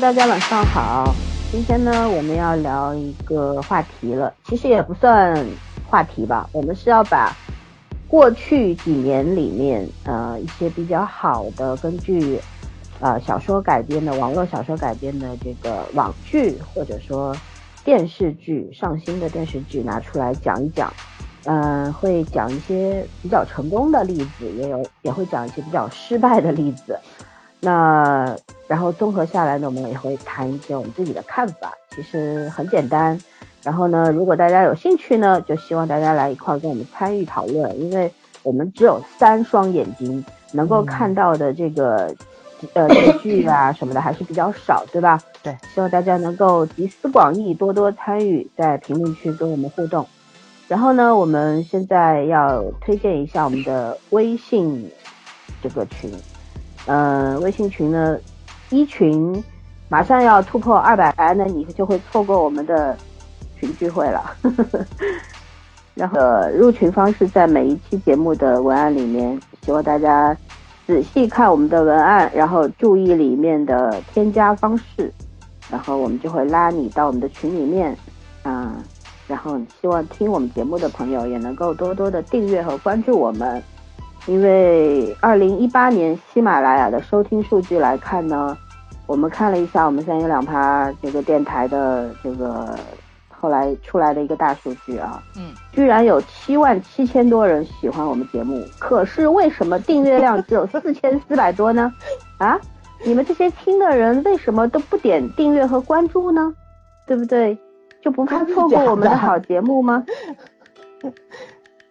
大家晚上好。今天呢，我们要聊一个话题了，其实也不算话题吧，我们是要把过去几年里面，呃，一些比较好的根据，呃，小说改编的网络小说改编的这个网剧或者说电视剧上新的电视剧拿出来讲一讲，嗯，会讲一些比较成功的例子，也有也会讲一些比较失败的例子。那然后综合下来呢，我们也会谈一些我们自己的看法，其实很简单。然后呢，如果大家有兴趣呢，就希望大家来一块跟我们参与讨论，因为我们只有三双眼睛，能够看到的这个呃剧啊 什么的还是比较少，对吧？对，希望大家能够集思广益，多多参与，在评论区跟我们互动。然后呢，我们现在要推荐一下我们的微信这个群。呃，微信群呢，一群马上要突破二百人，那你就会错过我们的群聚会了。然后入群方式在每一期节目的文案里面，希望大家仔细看我们的文案，然后注意里面的添加方式，然后我们就会拉你到我们的群里面。嗯，然后希望听我们节目的朋友也能够多多的订阅和关注我们。因为二零一八年喜马拉雅的收听数据来看呢，我们看了一下我们三言两趴这个电台的这个后来出来的一个大数据啊，嗯，居然有七万七千多人喜欢我们节目，可是为什么订阅量只有四千四百多呢？啊，你们这些听的人为什么都不点订阅和关注呢？对不对？就不怕错过我们的好节目吗？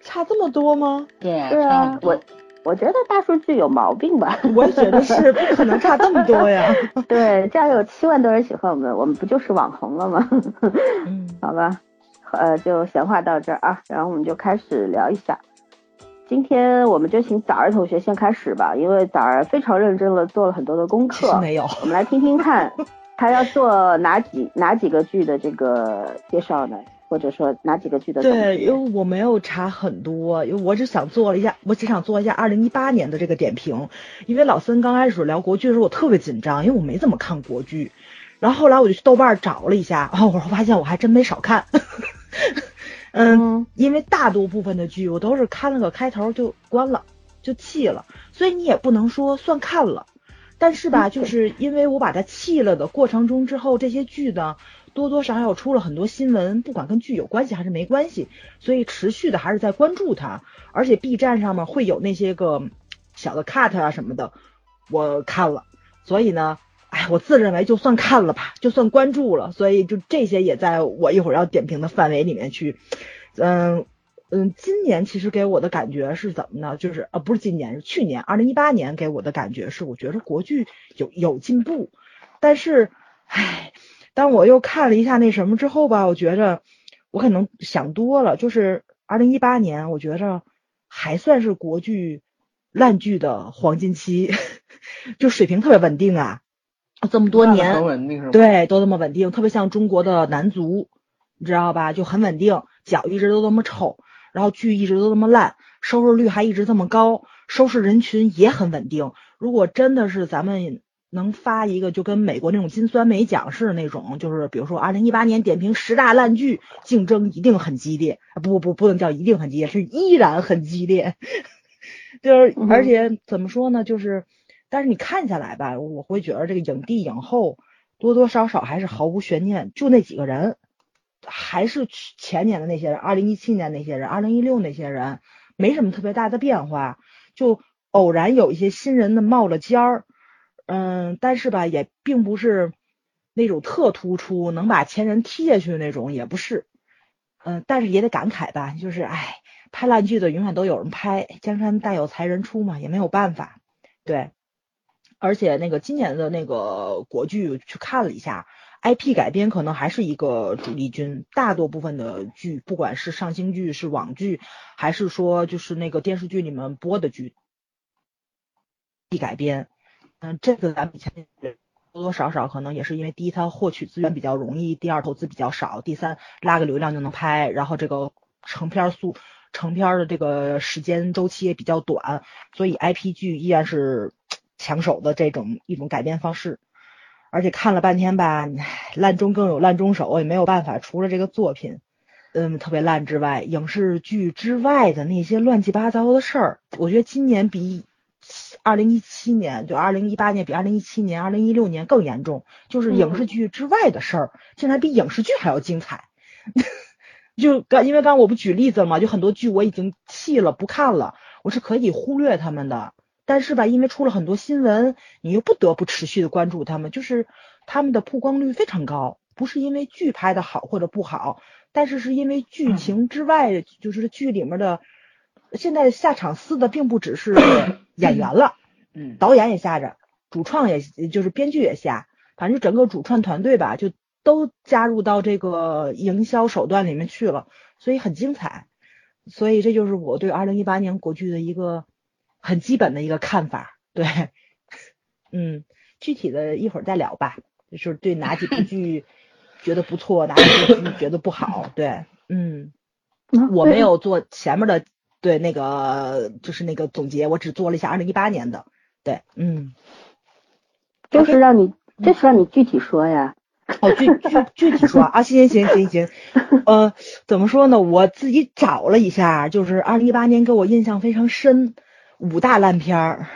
差这么多吗？对对啊，我我觉得大数据有毛病吧。我也觉得是，不可能差这么多呀。对，这样有七万多人喜欢我们，我们不就是网红了吗？嗯，好吧，呃，就闲话到这儿啊，然后我们就开始聊一下。今天我们就请早儿同学先开始吧，因为早儿非常认真的做了很多的功课。没有。我们来听听看，他要做哪几哪几个剧的这个介绍呢？或者说哪几个剧的？对，因为我没有查很多，因为我只想做了一下，我只想做一下二零一八年的这个点评。因为老森刚开始聊国剧的时候，我特别紧张，因为我没怎么看国剧。然后后来我就去豆瓣找了一下，然后我发现我还真没少看。嗯，因为大多部分的剧我都是看了个开头就关了，就弃了，所以你也不能说算看了。但是吧，就是因为我把它弃了的过程中之后，这些剧呢。多多少少出了很多新闻，不管跟剧有关系还是没关系，所以持续的还是在关注它。而且 B 站上面会有那些个小的 cut 啊什么的，我看了。所以呢，哎，我自认为就算看了吧，就算关注了。所以就这些也在我一会儿要点评的范围里面去。嗯嗯，今年其实给我的感觉是怎么呢？就是呃，不是今年，是去年，二零一八年给我的感觉是，我觉得国剧有有进步，但是，唉。但我又看了一下那什么之后吧，我觉着我可能想多了。就是二零一八年，我觉着还算是国剧烂剧的黄金期，就水平特别稳定啊，这么多年很稳定是吧？对，都这么稳定，特别像中国的男足，你知道吧？就很稳定，脚一直都这么臭，然后剧一直都这么烂，收视率还一直这么高，收视人群也很稳定。如果真的是咱们。能发一个就跟美国那种金酸梅奖似的那种，就是比如说二零一八年点评十大烂剧，竞争一定很激烈。不不不能叫一定很激烈，是依然很激烈。就是而且怎么说呢？就是但是你看下来吧，我会觉得这个影帝影后多多少少还是毫无悬念，就那几个人，还是前年的那些人，二零一七年那些人，二零一六那些人，没什么特别大的变化，就偶然有一些新人的冒了尖儿。嗯，但是吧，也并不是那种特突出，能把前人踢下去的那种，也不是。嗯，但是也得感慨吧，就是哎，拍烂剧的永远都有人拍，江山代有才人出嘛，也没有办法。对，而且那个今年的那个国剧去看了一下，IP 改编可能还是一个主力军，大多部分的剧，不管是上星剧、是网剧，还是说就是那个电视剧里面播的剧，IP 改编。嗯，这个咱们以前多多少少可能也是因为第一，它获取资源比较容易；第二，投资比较少；第三，拉个流量就能拍；然后这个成片速成片的这个时间周期也比较短，所以 IP 剧依然是抢手的这种一种改编方式。而且看了半天吧，烂中更有烂中手，也没有办法。除了这个作品，嗯，特别烂之外，影视剧之外的那些乱七八糟的事儿，我觉得今年比二零一七年，就二零一八年比二零一七年、二零一六年更严重。就是影视剧之外的事儿，竟然比影视剧还要精彩。就刚因为刚我不举例子了嘛，就很多剧我已经弃了不看了，我是可以忽略他们的。但是吧，因为出了很多新闻，你又不得不持续的关注他们，就是他们的曝光率非常高，不是因为剧拍的好或者不好，但是是因为剧情之外，就是剧里面的现在下场撕的并不只是 演员了，嗯，导演也下着，主创也就是编剧也下，反正整个主创团队吧，就都加入到这个营销手段里面去了，所以很精彩，所以这就是我对二零一八年国剧的一个。很基本的一个看法，对，嗯，具体的一会儿再聊吧。就是对哪几部剧觉得不错，哪几部剧觉得不好，对，嗯，我没有做前面的，对那个就是那个总结，我只做了一下二零一八年的，对，嗯，就是让你，就是让你具体说呀。哦，具具具体说啊，行行行行行，呃，怎么说呢？我自己找了一下，就是二零一八年给我印象非常深。五大烂片儿，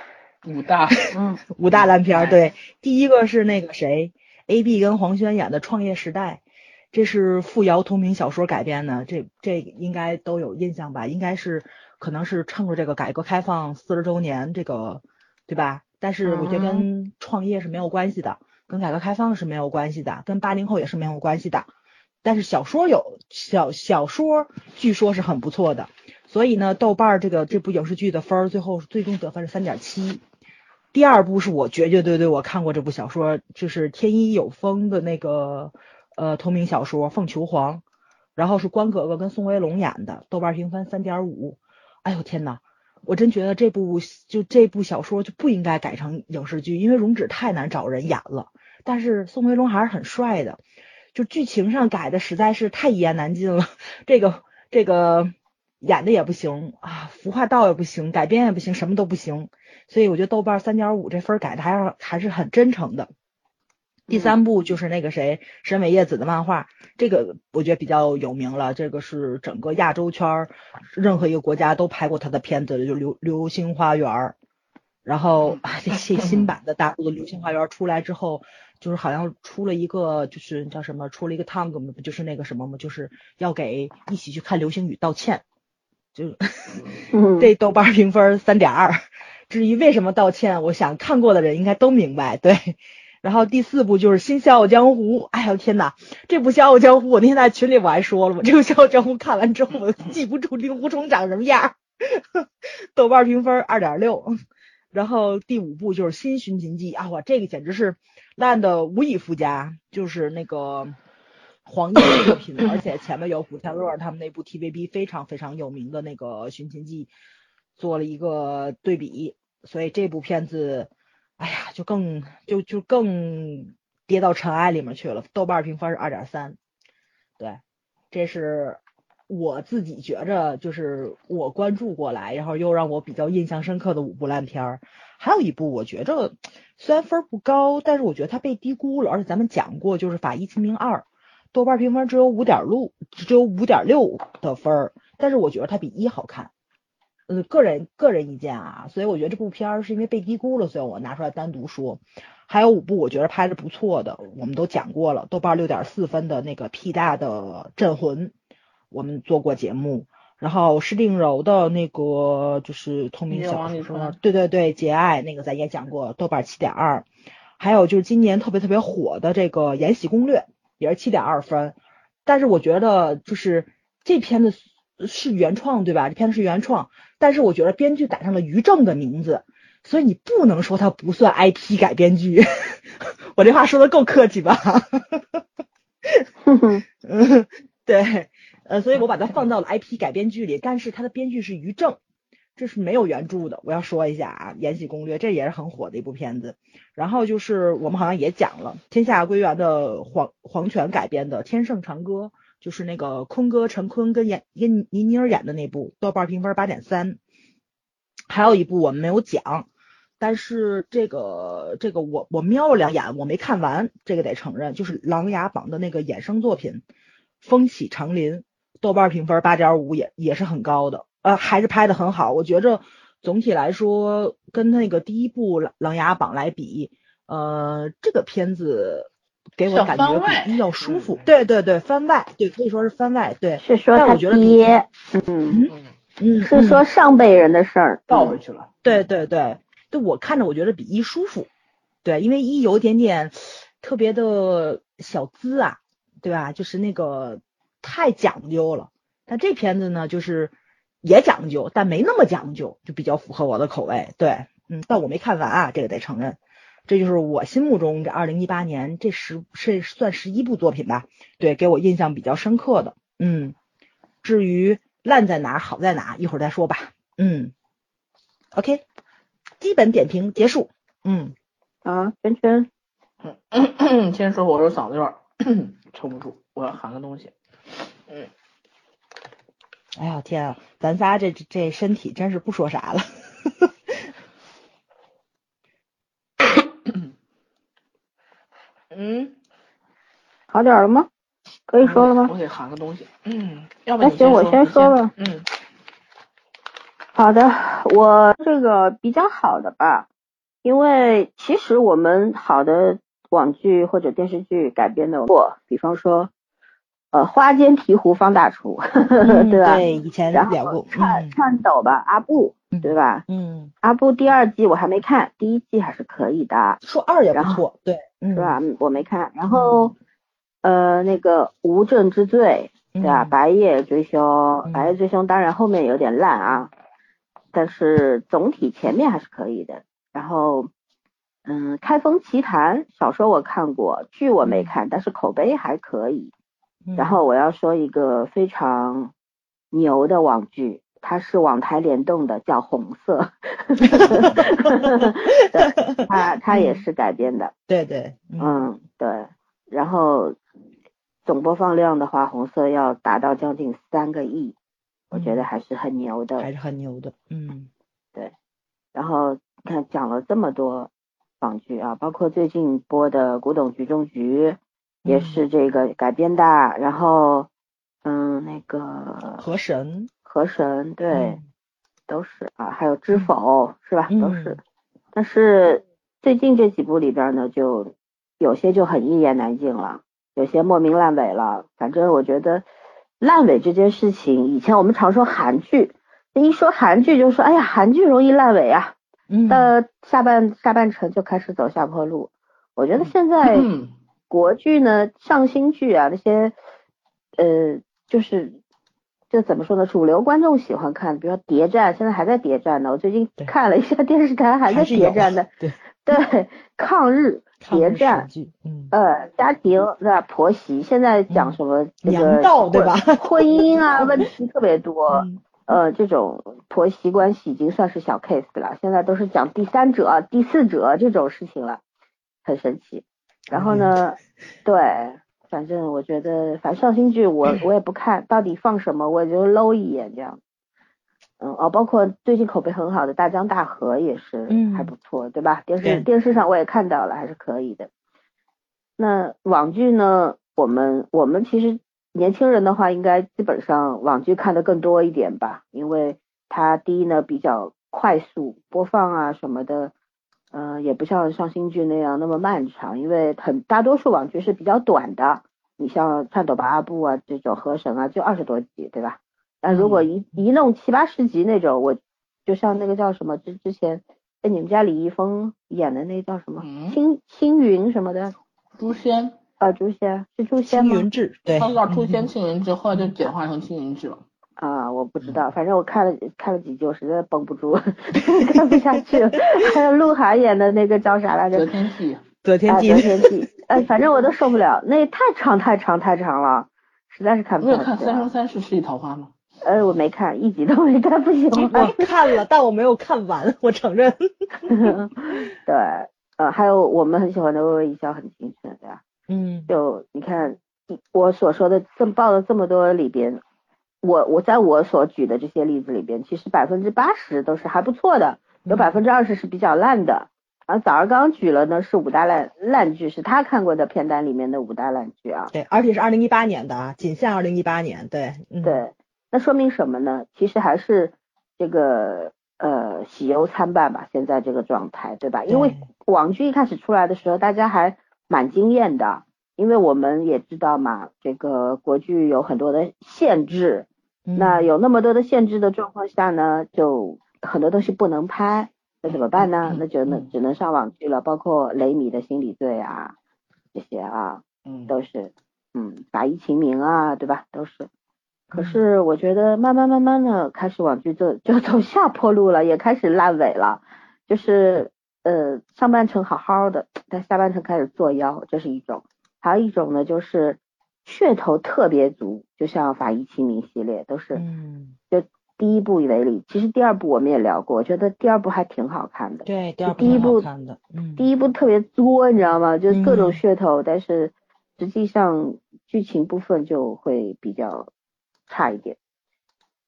五大，嗯，五大烂片儿，对，第一个是那个谁，A B 跟黄轩演的《创业时代》，这是傅瑶同名小说改编的，这这应该都有印象吧？应该是可能是趁着这个改革开放四十周年，这个对吧？但是我觉得跟创业是没有关系的，跟改革开放是没有关系的，跟八零后也是没有关系的。但是小说有小小说，据说是很不错的。所以呢，豆瓣这个这部影视剧的分儿最后最终得分是三点七。第二部是我绝绝对对我看过这部小说，就是天衣有风的那个呃同名小说《凤求凰》，然后是关哥哥跟宋威龙演的，豆瓣评分三点五。哎呦天呐，我真觉得这部就这部小说就不应该改成影视剧，因为容止太难找人演了。但是宋威龙还是很帅的，就剧情上改的实在是太一言难尽了。这个这个。演的也不行啊，服化道也不行，改编也不行，什么都不行。所以我觉得豆瓣三点五这分改的还是还是很真诚的。第三部就是那个谁神尾叶子的漫画，这个我觉得比较有名了。这个是整个亚洲圈任何一个国家都拍过他的片子，就流流星花园。然后这些新版的大陆的流星花园出来之后，就是好像出了一个就是叫什么，出了一个 tang 嘛，不就是那个什么嘛，就是要给一起去看流星雨道歉。就 这豆瓣评分三点二，至于为什么道歉，我想看过的人应该都明白。对，然后第四部就是《新笑傲江湖》。哎呦天呐，这部《笑傲江湖》，我那天在群里我还说了嘛，这部《笑傲江湖》看完之后，我记不住令狐冲长什么样。豆瓣评分二点六。然后第五部就是《新寻秦记》啊，哇，这个简直是烂的无以复加，就是那个。黄页的作品，而且前面有古天乐他们那部 TVB 非常非常有名的那个《寻秦记》做了一个对比，所以这部片子，哎呀，就更就就更跌到尘埃里面去了。豆瓣评分是二点三，对，这是我自己觉着就是我关注过来，然后又让我比较印象深刻的五部烂片儿。还有一部我觉着虽然分不高，但是我觉得它被低估了，而且咱们讲过就是《法医秦明二》。豆瓣评分只有五点六，只有五点六的分儿，但是我觉得它比一好看，呃，个人个人意见啊，所以我觉得这部片儿是因为被低估了，所以我拿出来单独说。还有五部我觉得拍的不错的，我们都讲过了，豆瓣六点四分的那个屁大的镇魂，我们做过节目，然后施定柔的那个就是同名小说，对对对，节爱那个咱也讲过，豆瓣七点二，还有就是今年特别特别火的这个延禧攻略。也是七点二分，但是我觉得就是这片子是原创对吧？这片子是原创，但是我觉得编剧打上了于正的名字，所以你不能说它不算 IP 改编剧。我这话说的够客气吧？嗯，对，呃，所以我把它放到了 IP 改编剧里，但是它的编剧是于正。这是没有原著的，我要说一下啊，《延禧攻略》这也是很火的一部片子。然后就是我们好像也讲了天下归元的黄黄权改编的《天盛长歌》，就是那个坤哥陈坤跟演跟倪妮儿演的那部，豆瓣评分八点三。还有一部我们没有讲，但是这个这个我我瞄了两眼，我没看完，这个得承认，就是《琅琊榜》的那个衍生作品《风起长林》，豆瓣评分八点五也也是很高的，呃，还是拍的很好。我觉着总体来说，跟那个第一部《琅琊榜》来比，呃，这个片子给我感觉比一要舒服。对对对，番外，对，可以说是番外。对，是说他爹，嗯嗯，是说上辈人的事儿，倒回去了。对对对。就我看着，我觉得比一舒服，对，因为一有一点点特别的小资啊，对吧？就是那个太讲究了。但这片子呢，就是也讲究，但没那么讲究，就比较符合我的口味。对，嗯，但我没看完啊，这个得承认。这就是我心目中这二零一八年这十是算十一部作品吧，对，给我印象比较深刻的。嗯，至于烂在哪好在哪，一会儿再说吧。嗯，OK。基本点评结束。嗯，啊，圈圈，嗯，先说，我说嗓子有点 撑不住，我要喊个东西。嗯，哎呀天啊，咱仨这这身体真是不说啥了。嗯，好点了吗？可以说了吗？我得喊个东西。嗯，要不那行，我先说吧。嗯。好的，我这个比较好的吧，因为其实我们好的网剧或者电视剧改编的过，比方说呃花间提壶方大厨，对吧？对，以前聊过。颤颤抖吧阿布，对吧？嗯。阿布第二季我还没看，第一季还是可以的。说二也不错，对，是吧？我没看。然后呃那个无证之罪，对吧？白夜追凶，白夜追凶当然后面有点烂啊。但是总体前面还是可以的。然后，嗯，《开封奇谭》小说我看过，剧我没看，但是口碑还可以。然后我要说一个非常牛的网剧，它是网台联动的，叫《红色 》。对，它 它也是改编的。对对，嗯对。然后总播放量的话，《红色》要达到将近三个亿。我觉得还是很牛的，还是很牛的，嗯，对。然后看讲了这么多网剧啊，包括最近播的《古董局中局》，也是这个改编的。然后，嗯，那个河神，河神，对，都是啊。还有《知否》是吧？都是。但是最近这几部里边呢，就有些就很一言难尽了，有些莫名烂尾了。反正我觉得。烂尾这件事情，以前我们常说韩剧，一说韩剧就说，哎呀，韩剧容易烂尾啊，到下半下半程就开始走下坡路。我觉得现在国剧呢，上新剧啊，那些呃，就是这怎么说呢？主流观众喜欢看，比如说谍战，现在还在谍战呢。我最近看了一下电视台，还在谍战的，对 对，抗日。谍战，嗯，呃，家庭对吧？婆媳现在讲什么？娘道对吧？婚姻啊，问题特别多。呃，这种婆媳关系已经算是小 case 了，现在都是讲第三者、第四者这种事情了，很神奇。然后呢，对，反正我觉得，反正上新剧我 我也不看到底放什么，我就搂一眼这样。嗯哦，包括最近口碑很好的《大江大河》也是还不错，对吧？电视电视上我也看到了，还是可以的。那网剧呢？我们我们其实年轻人的话，应该基本上网剧看的更多一点吧，因为它第一呢比较快速播放啊什么的，嗯，也不像上新剧那样那么漫长，因为很大多数网剧是比较短的。你像《颤抖吧阿布》啊这种《河神》啊，就二十多集，对吧？但如果一一弄七八十集那种，我就像那个叫什么之之前，哎，你们家李易峰演的那叫什么青青云什么的，诛仙啊，诛仙是诛仙吗？青云志，对，他叫诛仙青云志，后来就简化成青云志了。啊，我不知道，反正我看了看了几集，我实在绷不住，看不下去了。还有鹿晗演的那个叫啥来着？择天记。择天记。择天记。哎，反正我都受不了，那太长太长太长了，实在是看不下去。你有看《三生三世十里桃花》吗？呃，我没看，一集都没看，不喜欢。我 看了，但我没有看完，我承认。对，呃，还有我们很喜欢的《微微一笑很倾城》，对吧？嗯。就你看，我所说的这么报的这么多里边，我我在我所举的这些例子里边，其实百分之八十都是还不错的，有百分之二十是比较烂的。啊，早上刚举了呢，是五大烂烂剧，是他看过的片单里面的五大烂剧啊。对，而且是二零一八年的啊，仅限二零一八年。对，对，那说明什么呢？其实还是这个呃喜忧参半吧，现在这个状态，对吧？因为网剧一开始出来的时候，大家还蛮惊艳的，因为我们也知道嘛，这个国剧有很多的限制，那有那么多的限制的状况下呢，就很多东西不能拍。那怎么办呢？那就能只能上网剧了，包括雷米的心理罪啊，这些啊，嗯，都是，嗯，法医秦明啊，对吧？都是。可是我觉得慢慢慢慢的开始网剧就就走下坡路了，也开始烂尾了。就是呃上半程好好的，但下半程开始作妖，这是一种。还有一种呢，就是噱头特别足，就像法医秦明系列都是，嗯，就。第一部为例，其实第二部我们也聊过，我觉得第二部还挺好看的。对，第二部第一部看的，嗯，第一部特别作，你知道吗？就是各种噱头，但是实际上剧情部分就会比较差一点。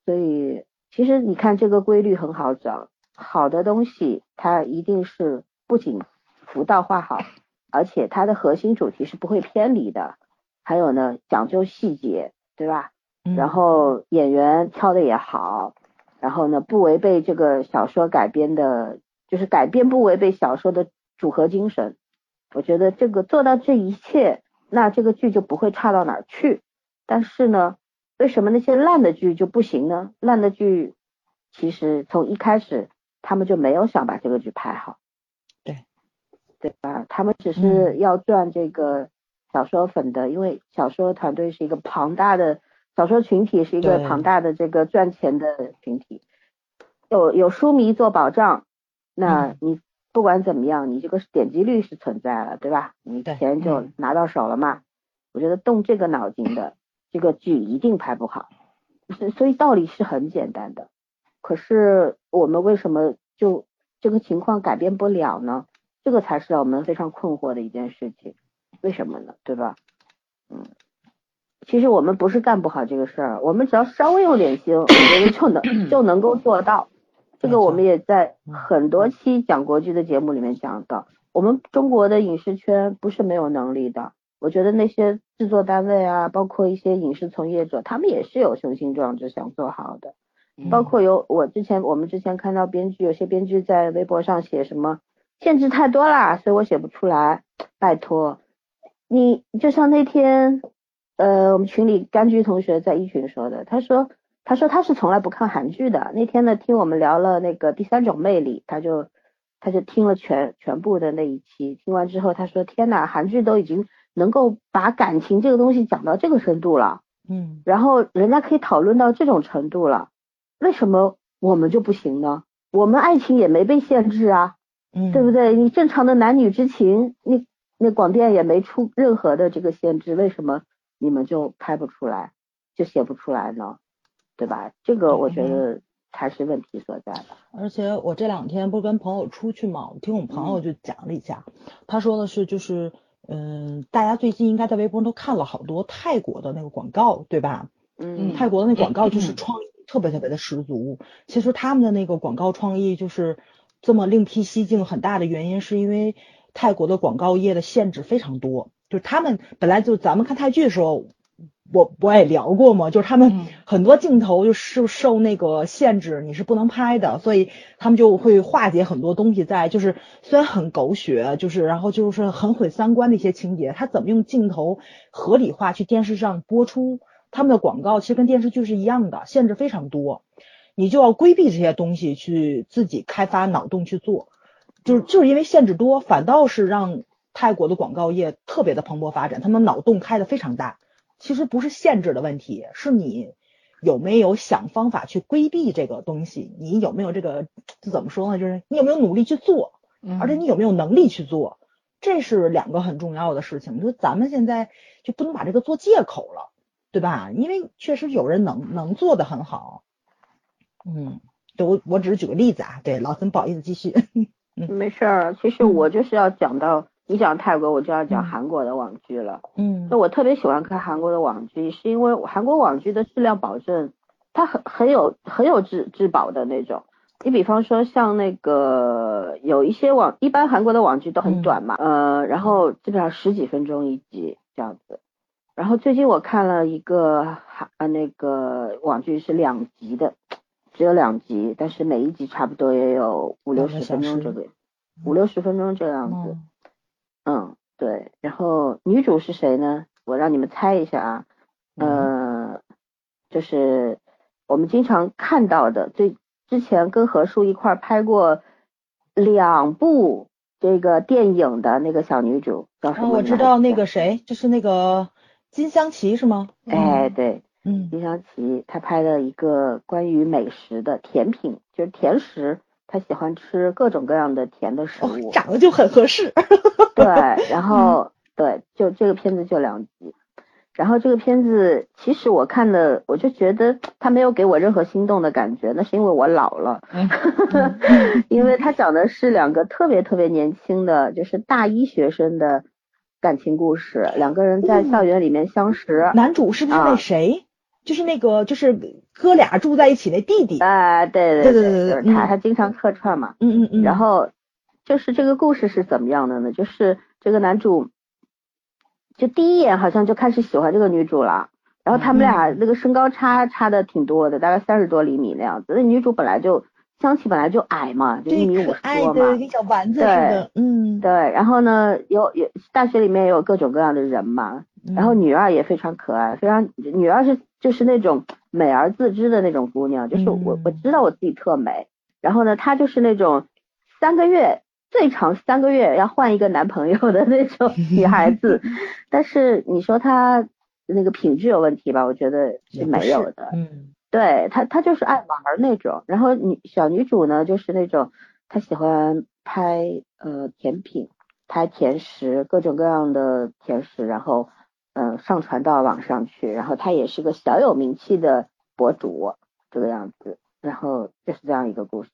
所以其实你看这个规律很好找，好的东西它一定是不仅服道画好，而且它的核心主题是不会偏离的。还有呢，讲究细节，对吧？然后演员挑的也好，然后呢不违背这个小说改编的，就是改编不违背小说的主合精神。我觉得这个做到这一切，那这个剧就不会差到哪儿去。但是呢，为什么那些烂的剧就不行呢？烂的剧其实从一开始他们就没有想把这个剧拍好，对对吧？他们只是要赚这个小说粉的，因为小说团队是一个庞大的。小说群体是一个庞大的这个赚钱的群体，有有书迷做保障，那你不管怎么样，你这个点击率是存在了，对吧？你钱就拿到手了嘛。我觉得动这个脑筋的这个剧一定拍不好，所以道理是很简单的。可是我们为什么就这个情况改变不了呢？这个才是让我们非常困惑的一件事情。为什么呢？对吧？嗯。其实我们不是干不好这个事儿，我们只要稍微有点心，我觉得就能就能够做到。这个我们也在很多期讲国剧的节目里面讲到，我们中国的影视圈不是没有能力的。我觉得那些制作单位啊，包括一些影视从业者，他们也是有雄心壮志想做好的。包括有我之前我们之前看到编剧，有些编剧在微博上写什么限制太多啦，所以我写不出来。拜托，你就像那天。呃，我们群里柑橘同学在一群说的，他说，他说他是从来不看韩剧的。那天呢，听我们聊了那个第三种魅力，他就他就听了全全部的那一期，听完之后他说，天呐，韩剧都已经能够把感情这个东西讲到这个深度了，嗯，然后人家可以讨论到这种程度了，为什么我们就不行呢？我们爱情也没被限制啊，嗯，对不对？你正常的男女之情，那那广电也没出任何的这个限制，为什么？你们就拍不出来，就写不出来呢，对吧？这个我觉得才是问题所在的。而且我这两天不是跟朋友出去嘛，我听我们朋友就讲了一下，他说的是就是，嗯，大家最近应该在微博上都看了好多泰国的那个广告，对吧？嗯。泰国的那广告就是创意特别特别的十足。其实他们的那个广告创意就是这么另辟蹊径，很大的原因是因为泰国的广告业的限制非常多。就是他们本来就咱们看泰剧的时候，我我也聊过嘛，就是他们很多镜头就是受那个限制，你是不能拍的，所以他们就会化解很多东西在，就是虽然很狗血，就是然后就是很毁三观的一些情节，他怎么用镜头合理化去电视上播出他们的广告，其实跟电视剧是一样的，限制非常多，你就要规避这些东西去自己开发脑洞去做，就是就是因为限制多，反倒是让。泰国的广告业特别的蓬勃发展，他们脑洞开的非常大。其实不是限制的问题，是你有没有想方法去规避这个东西，你有没有这个怎么说呢？就是你有没有努力去做，而且你有没有能力去做，这是两个很重要的事情。就咱们现在就不能把这个做借口了，对吧？因为确实有人能能做的很好。嗯，对我我只是举个例子啊。对，老孙不好意思继续。没事儿，其实我就是要讲到。你讲泰国，我就要讲韩国的网剧了。嗯，那我特别喜欢看韩国的网剧，是因为韩国网剧的质量保证，它很很有很有质质保的那种。你比方说像那个有一些网，一般韩国的网剧都很短嘛，呃，然后基本上十几分钟一集这样子。然后最近我看了一个韩呃那个网剧是两集的，只有两集，但是每一集差不多也有五六十分钟这个，五六十分钟这样子。嗯，对。然后女主是谁呢？我让你们猜一下啊，呃，就是我们经常看到的，最之前跟何叔一块拍过两部这个电影的那个小女主叫什么？我知道那个谁，就是那个金湘琪是吗？哎，对，嗯，金湘琪，她拍的一个关于美食的甜品，就是甜食，她喜欢吃各种各样的甜的食物，长得就很合适。对，然后。对，就这个片子就两集，然后这个片子其实我看的，我就觉得他没有给我任何心动的感觉，那是因为我老了，因为他讲的是两个特别特别年轻的，就是大一学生的感情故事，两个人在校园里面相识，男主是不是那谁？就是那个就是哥俩住在一起那弟弟啊，对对对对对，他他经常客串嘛，嗯嗯嗯，然后就是这个故事是怎么样的呢？就是这个男主。就第一眼好像就开始喜欢这个女主了，然后他们俩那个身高差差的挺多的，大概三十多厘米那样子。那女主本来就香气本来就矮嘛，就一米五十多嘛，跟小丸子似的。嗯，对。然后呢，有有大学里面也有各种各样的人嘛，然后女二也非常可爱，非常女二是就是那种美而自知的那种姑娘，就是我我知道我自己特美。然后呢，她就是那种三个月。最长三个月要换一个男朋友的那种女孩子，但是你说她那个品质有问题吧？我觉得是没有的。嗯，对她，她就是爱玩那种。然后女小女主呢，就是那种她喜欢拍呃甜品，拍甜食，各种各样的甜食，然后嗯上传到网上去。然后他也是个小有名气的博主，这个样子。然后就是这样一个故事。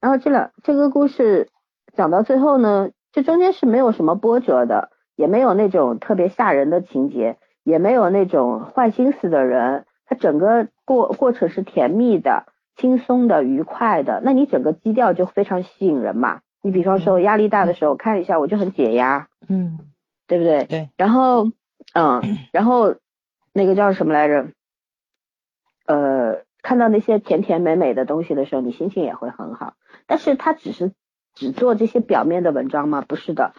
然后这两这个故事。讲到最后呢，这中间是没有什么波折的，也没有那种特别吓人的情节，也没有那种坏心思的人，他整个过过程是甜蜜的、轻松的、愉快的，那你整个基调就非常吸引人嘛。你比方说我压力大的时候看一下，我就很解压，嗯，对不对？对。然后，嗯，然后那个叫什么来着？呃，看到那些甜甜美美的东西的时候，你心情也会很好。但是他只是。只做这些表面的文章吗？不是的，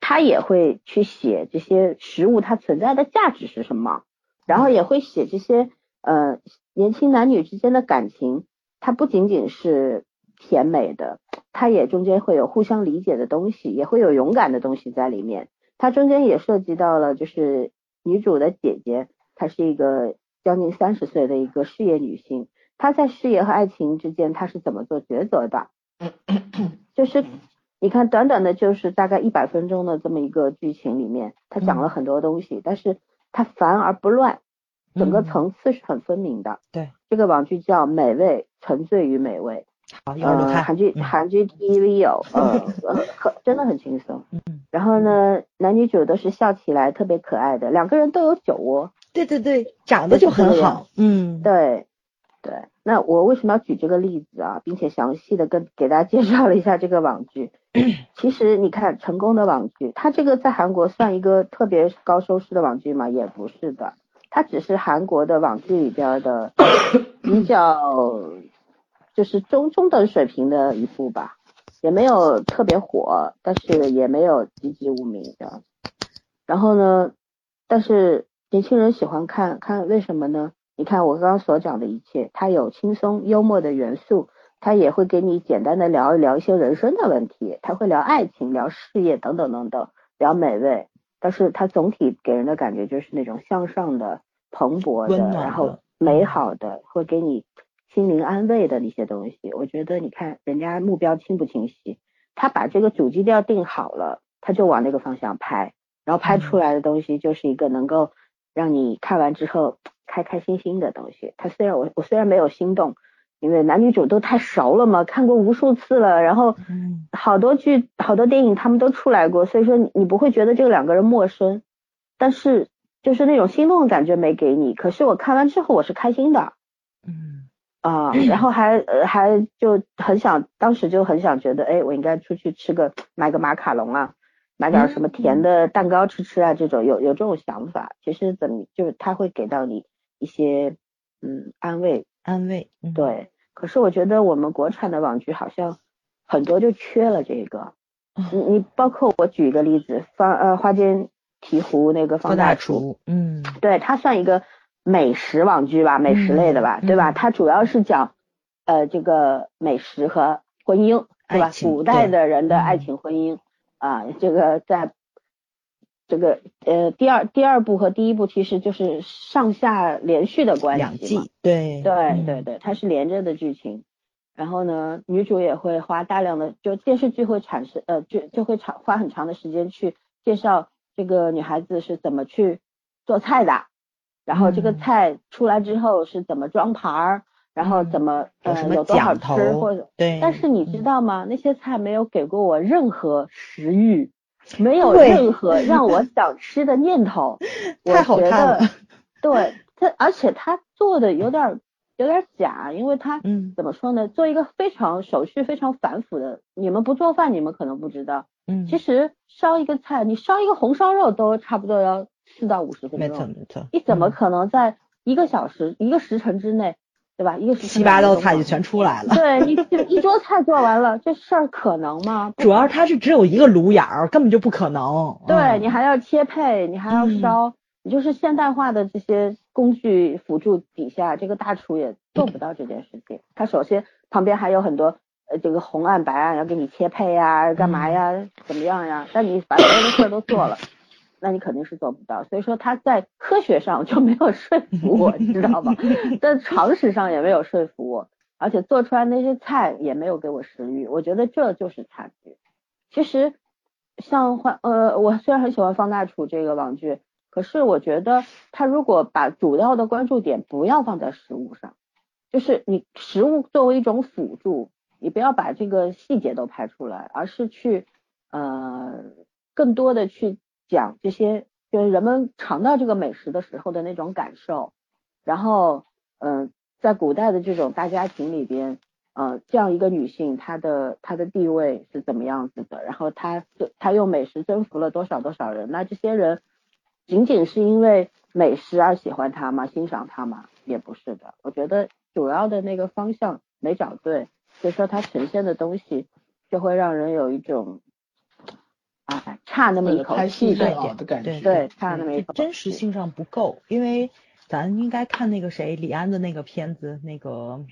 他也会去写这些食物它存在的价值是什么，然后也会写这些呃年轻男女之间的感情，它不仅仅是甜美的，它也中间会有互相理解的东西，也会有勇敢的东西在里面。它中间也涉及到了，就是女主的姐姐，她是一个将近三十岁的一个事业女性，她在事业和爱情之间，她是怎么做抉择的？就是你看，短短的就是大概一百分钟的这么一个剧情里面，她讲了很多东西，但是它繁而不乱，整个层次是很分明的。对，这个网剧叫《美味沉醉于美味》，好，一会儿就看。韩剧韩剧 TV 有，呃，很真的很轻松。嗯。然后呢，男女主都是笑起来特别可爱的，两个人都有酒窝。对对对，长得就很好。嗯，对。对，那我为什么要举这个例子啊，并且详细的跟给大家介绍了一下这个网剧？其实你看，成功的网剧，它这个在韩国算一个特别高收视的网剧吗？也不是的，它只是韩国的网剧里边的 比较，就是中中等水平的一部吧，也没有特别火，但是也没有籍籍无名这样。然后呢，但是年轻人喜欢看看，为什么呢？你看我刚刚所讲的一切，它有轻松幽默的元素，它也会给你简单的聊一聊一些人生的问题，它会聊爱情、聊事业等等等等，聊美味，但是它总体给人的感觉就是那种向上的、蓬勃的，然后美好的，会给你心灵安慰的那些东西。我觉得你看人家目标清不清晰，他把这个主基调定好了，他就往那个方向拍，然后拍出来的东西就是一个能够让你看完之后。开开心心的东西，他虽然我我虽然没有心动，因为男女主都太熟了嘛，看过无数次了，然后好多剧好多电影他们都出来过，所以说你你不会觉得这两个人陌生，但是就是那种心动的感觉没给你。可是我看完之后我是开心的，嗯，啊，然后还呃还就很想，当时就很想觉得，哎，我应该出去吃个买个马卡龙啊，买点什么甜的蛋糕吃吃啊，这种有有这种想法。其实怎么就是他会给到你一些嗯安慰，安慰，嗯对。可是我觉得我们国产的网剧好像很多就缺了这个。你你包括我举一个例子，方呃花间提壶那个方大厨，嗯，对，他算一个美食网剧吧，美食类的吧，对吧？它主要是讲呃这个美食和婚姻，对吧？古代的人的爱情婚姻啊，这个在这个呃第二第二部和第一部其实就是上下连续的关系两季，对对对对，它是连着的剧情。然后呢，女主也会花大量的，就电视剧会产生，呃，就就会长花很长的时间去介绍这个女孩子是怎么去做菜的，然后这个菜出来之后是怎么装盘儿，然后怎么呃有多少吃或者对。但是你知道吗？那些菜没有给过我任何食欲，没有任何 让我想吃的念头。太好看了。对，他而且他做的有点。有点假，因为他嗯怎么说呢？做一个非常手续非常繁复的，你们不做饭，你们可能不知道。嗯，其实烧一个菜，你烧一个红烧肉都差不多要四到五十分钟。没错没错。你怎么可能在一个小时、一个时辰之内，对吧？一个时辰七八道菜就全出来了。对，一一桌菜做完了，这事儿可能吗？主要它是只有一个炉眼儿，根本就不可能。对你还要切配，你还要烧。你就是现代化的这些工具辅助底下，这个大厨也做不到这件事情。他首先旁边还有很多呃这个红案白案要给你切配呀，干嘛呀，怎么样呀？但你把所有的事儿都做了，那你肯定是做不到。所以说他在科学上就没有说服我，你知道吗？在常识上也没有说服我，而且做出来那些菜也没有给我食欲。我觉得这就是差距。其实像换呃，我虽然很喜欢方大厨这个网剧。可是我觉得他如果把主要的关注点不要放在食物上，就是你食物作为一种辅助，你不要把这个细节都拍出来，而是去呃更多的去讲这些，就是人们尝到这个美食的时候的那种感受，然后嗯，在古代的这种大家庭里边，呃，这样一个女性她的她的地位是怎么样子的，然后她她用美食征服了多少多少人，那这些人。仅仅是因为美食而喜欢她吗？欣赏她吗？也不是的。我觉得主要的那个方向没找对，所以说它呈现的东西就会让人有一种啊差那么一口气的感觉。对，差那么一口真实性上不够，因为咱应该看那个谁李安的那个片子，那个。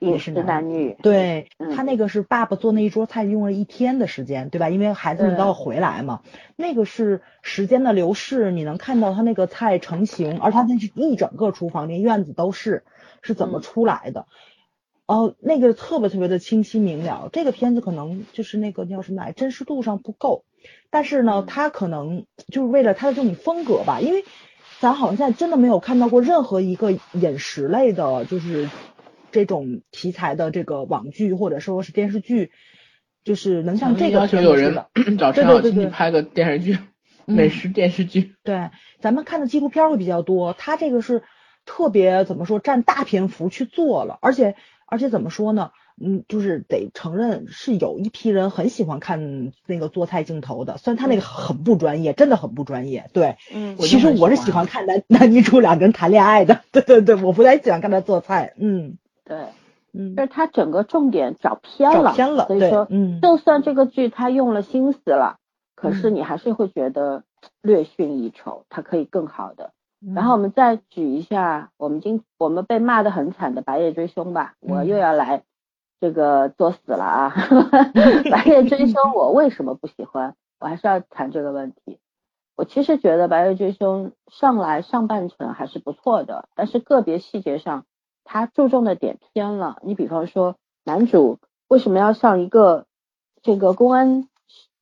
饮食男女，对他那个是爸爸做那一桌菜用了一天的时间，对吧？因为孩子们都要回来嘛。那个是时间的流逝，你能看到他那个菜成型，而他那是一整个厨房，连院子都是，是怎么出来的？哦，那个特别特别的清晰明了。这个片子可能就是那个叫什么来，真实度上不够。但是呢，他可能就是为了他的这种风格吧，因为咱好像现在真的没有看到过任何一个饮食类的，就是。这种题材的这个网剧或者说是电视剧，就是能像这个要求有人 找陈小青拍个电视剧，美食电视剧。对，咱们看的纪录片会比较多，他这个是特别怎么说占大篇幅去做了，而且而且怎么说呢？嗯，就是得承认是有一批人很喜欢看那个做菜镜头的，虽然他那个很不专业，真的很不专业。对，嗯，其实我是喜欢看男 男女主两个人谈恋爱的。对对对，我不太喜欢看他做菜。嗯。对，嗯，但是他整个重点找偏了，偏了，所以说，嗯，就算这个剧他用了心思了，可是你还是会觉得略逊一筹，他可以更好的。然后我们再举一下，我们今我们被骂的很惨的《白夜追凶》吧，我又要来这个作死了啊！《白夜追凶》我为什么不喜欢？我还是要谈这个问题。我其实觉得《白夜追凶》上来上半程还是不错的，但是个别细节上。他注重的点偏了，你比方说男主为什么要上一个这个公安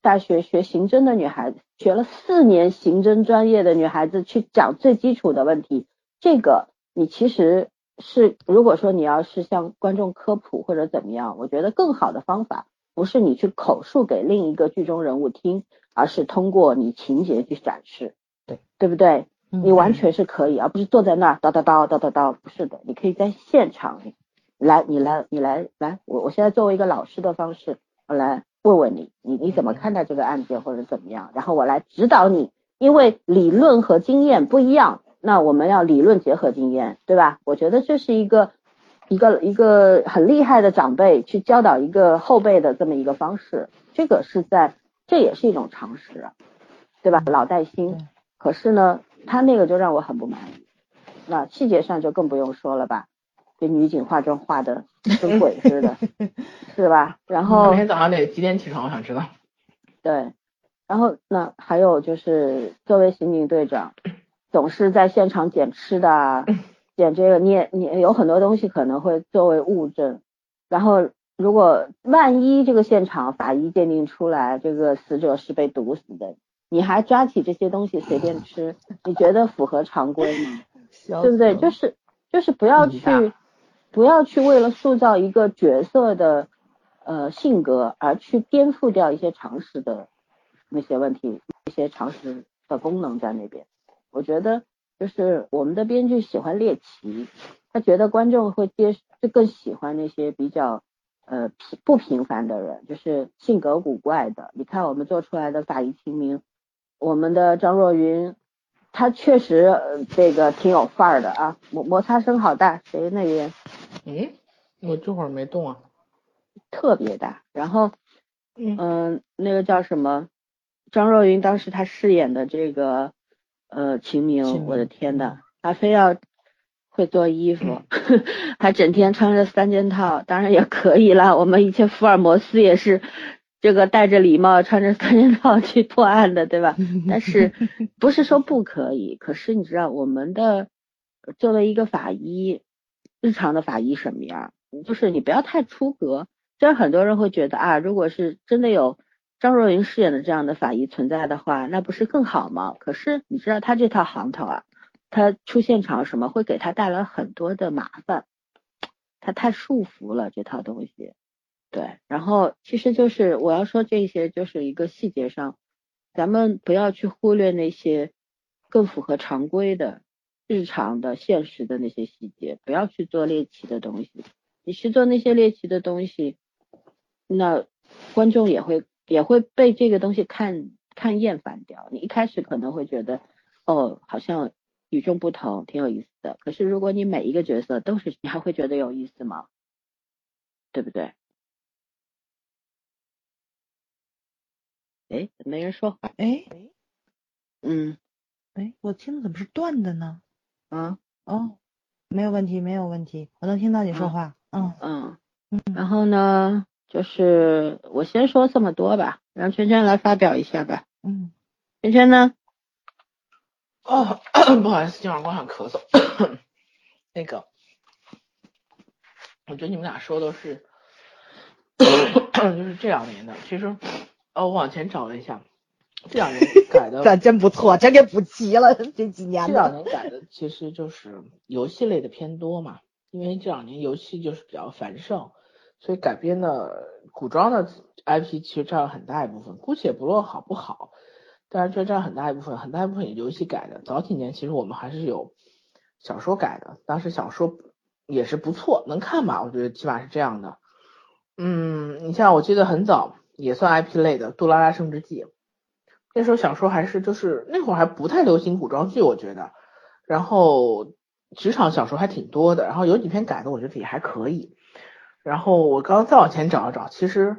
大学学刑侦的女孩子，学了四年刑侦专业的女孩子去讲最基础的问题？这个你其实是如果说你要是向观众科普或者怎么样，我觉得更好的方法不是你去口述给另一个剧中人物听，而是通过你情节去展示，对对不对？你完全是可以，而不是坐在那儿叨叨叨叨叨叨。不是的，你可以在现场来，你来，你来，来，我我现在作为一个老师的方式，我来问问你，你你怎么看待这个案件或者怎么样？然后我来指导你，因为理论和经验不一样，那我们要理论结合经验，对吧？我觉得这是一个一个一个很厉害的长辈去教导一个后辈的这么一个方式，这个是在，这也是一种常识，对吧？老带新，可是呢，他那个就让我很不满意。那细节上就更不用说了吧，这女警化妆化的跟鬼似的，是吧？然后 每天早上得几点起床？我想知道。对，然后那还有就是作为刑警队长，总是在现场捡吃的，捡这个，你也你有很多东西可能会作为物证，然后如果万一这个现场法医鉴定出来这个死者是被毒死的，你还抓起这些东西随便吃，你觉得符合常规吗？对不对？就是就是不要去 不要去为了塑造一个角色的呃性格而去颠覆掉一些常识的那些问题，一些常识的功能在那边。我觉得就是我们的编剧喜欢猎奇，他觉得观众会接就更喜欢那些比较呃平不平凡的人，就是性格古怪的。你看我们做出来的法医秦明，我们的张若昀。他确实这个挺有范儿的啊，摩摩擦声好大，谁那边？嗯，我这会儿没动啊，特别大。然后，嗯，那个叫什么？张若昀当时他饰演的这个呃秦明，我的天呐，他非要会做衣服，还整天穿着三件套，当然也可以啦。我们以前福尔摩斯也是。这个戴着礼帽，穿着三件套去破案的，对吧？但是不是说不可以？可是你知道，我们的作为一个法医，日常的法医什么样？就是你不要太出格。虽然很多人会觉得啊，如果是真的有张若昀饰演的这样的法医存在的话，那不是更好吗？可是你知道他这套行头啊，他出现场什么会给他带来很多的麻烦，他太束缚了这套东西。对，然后其实就是我要说这些，就是一个细节上，咱们不要去忽略那些更符合常规的、日常的、现实的那些细节，不要去做猎奇的东西。你去做那些猎奇的东西，那观众也会也会被这个东西看看厌烦掉。你一开始可能会觉得，哦，好像与众不同，挺有意思的。可是如果你每一个角色都是，你还会觉得有意思吗？对不对？哎，没人说话。哎，嗯，哎，我听的怎么是断的呢？啊，哦，没有问题，没有问题，我能听到你说话。嗯嗯嗯。然后呢，就是我先说这么多吧，让圈圈来发表一下吧。嗯，圈圈呢？哦，不好意思，今晚光想咳嗽。那个，我觉得你们俩说的是，就是这两年的，其实。哦，我往前找了一下，这两年改的，这真不错，真给补齐了这几年。这两年改的其实就是游戏类的偏多嘛，因为这两年游戏就是比较繁盛，所以改编的古装的 IP 其实占了很大一部分。姑且不论好不好，但是却占很大一部分，很大一部分也游戏改的。早几年其实我们还是有小说改的，当时小说也是不错，能看吧？我觉得起码是这样的。嗯，你像我记得很早。也算 IP 类的《杜拉拉升职记》，那时候小说还是就是那会儿还不太流行古装剧，我觉得。然后职场小说还挺多的，然后有几篇改的，我觉得也还可以。然后我刚刚再往前找了找，其实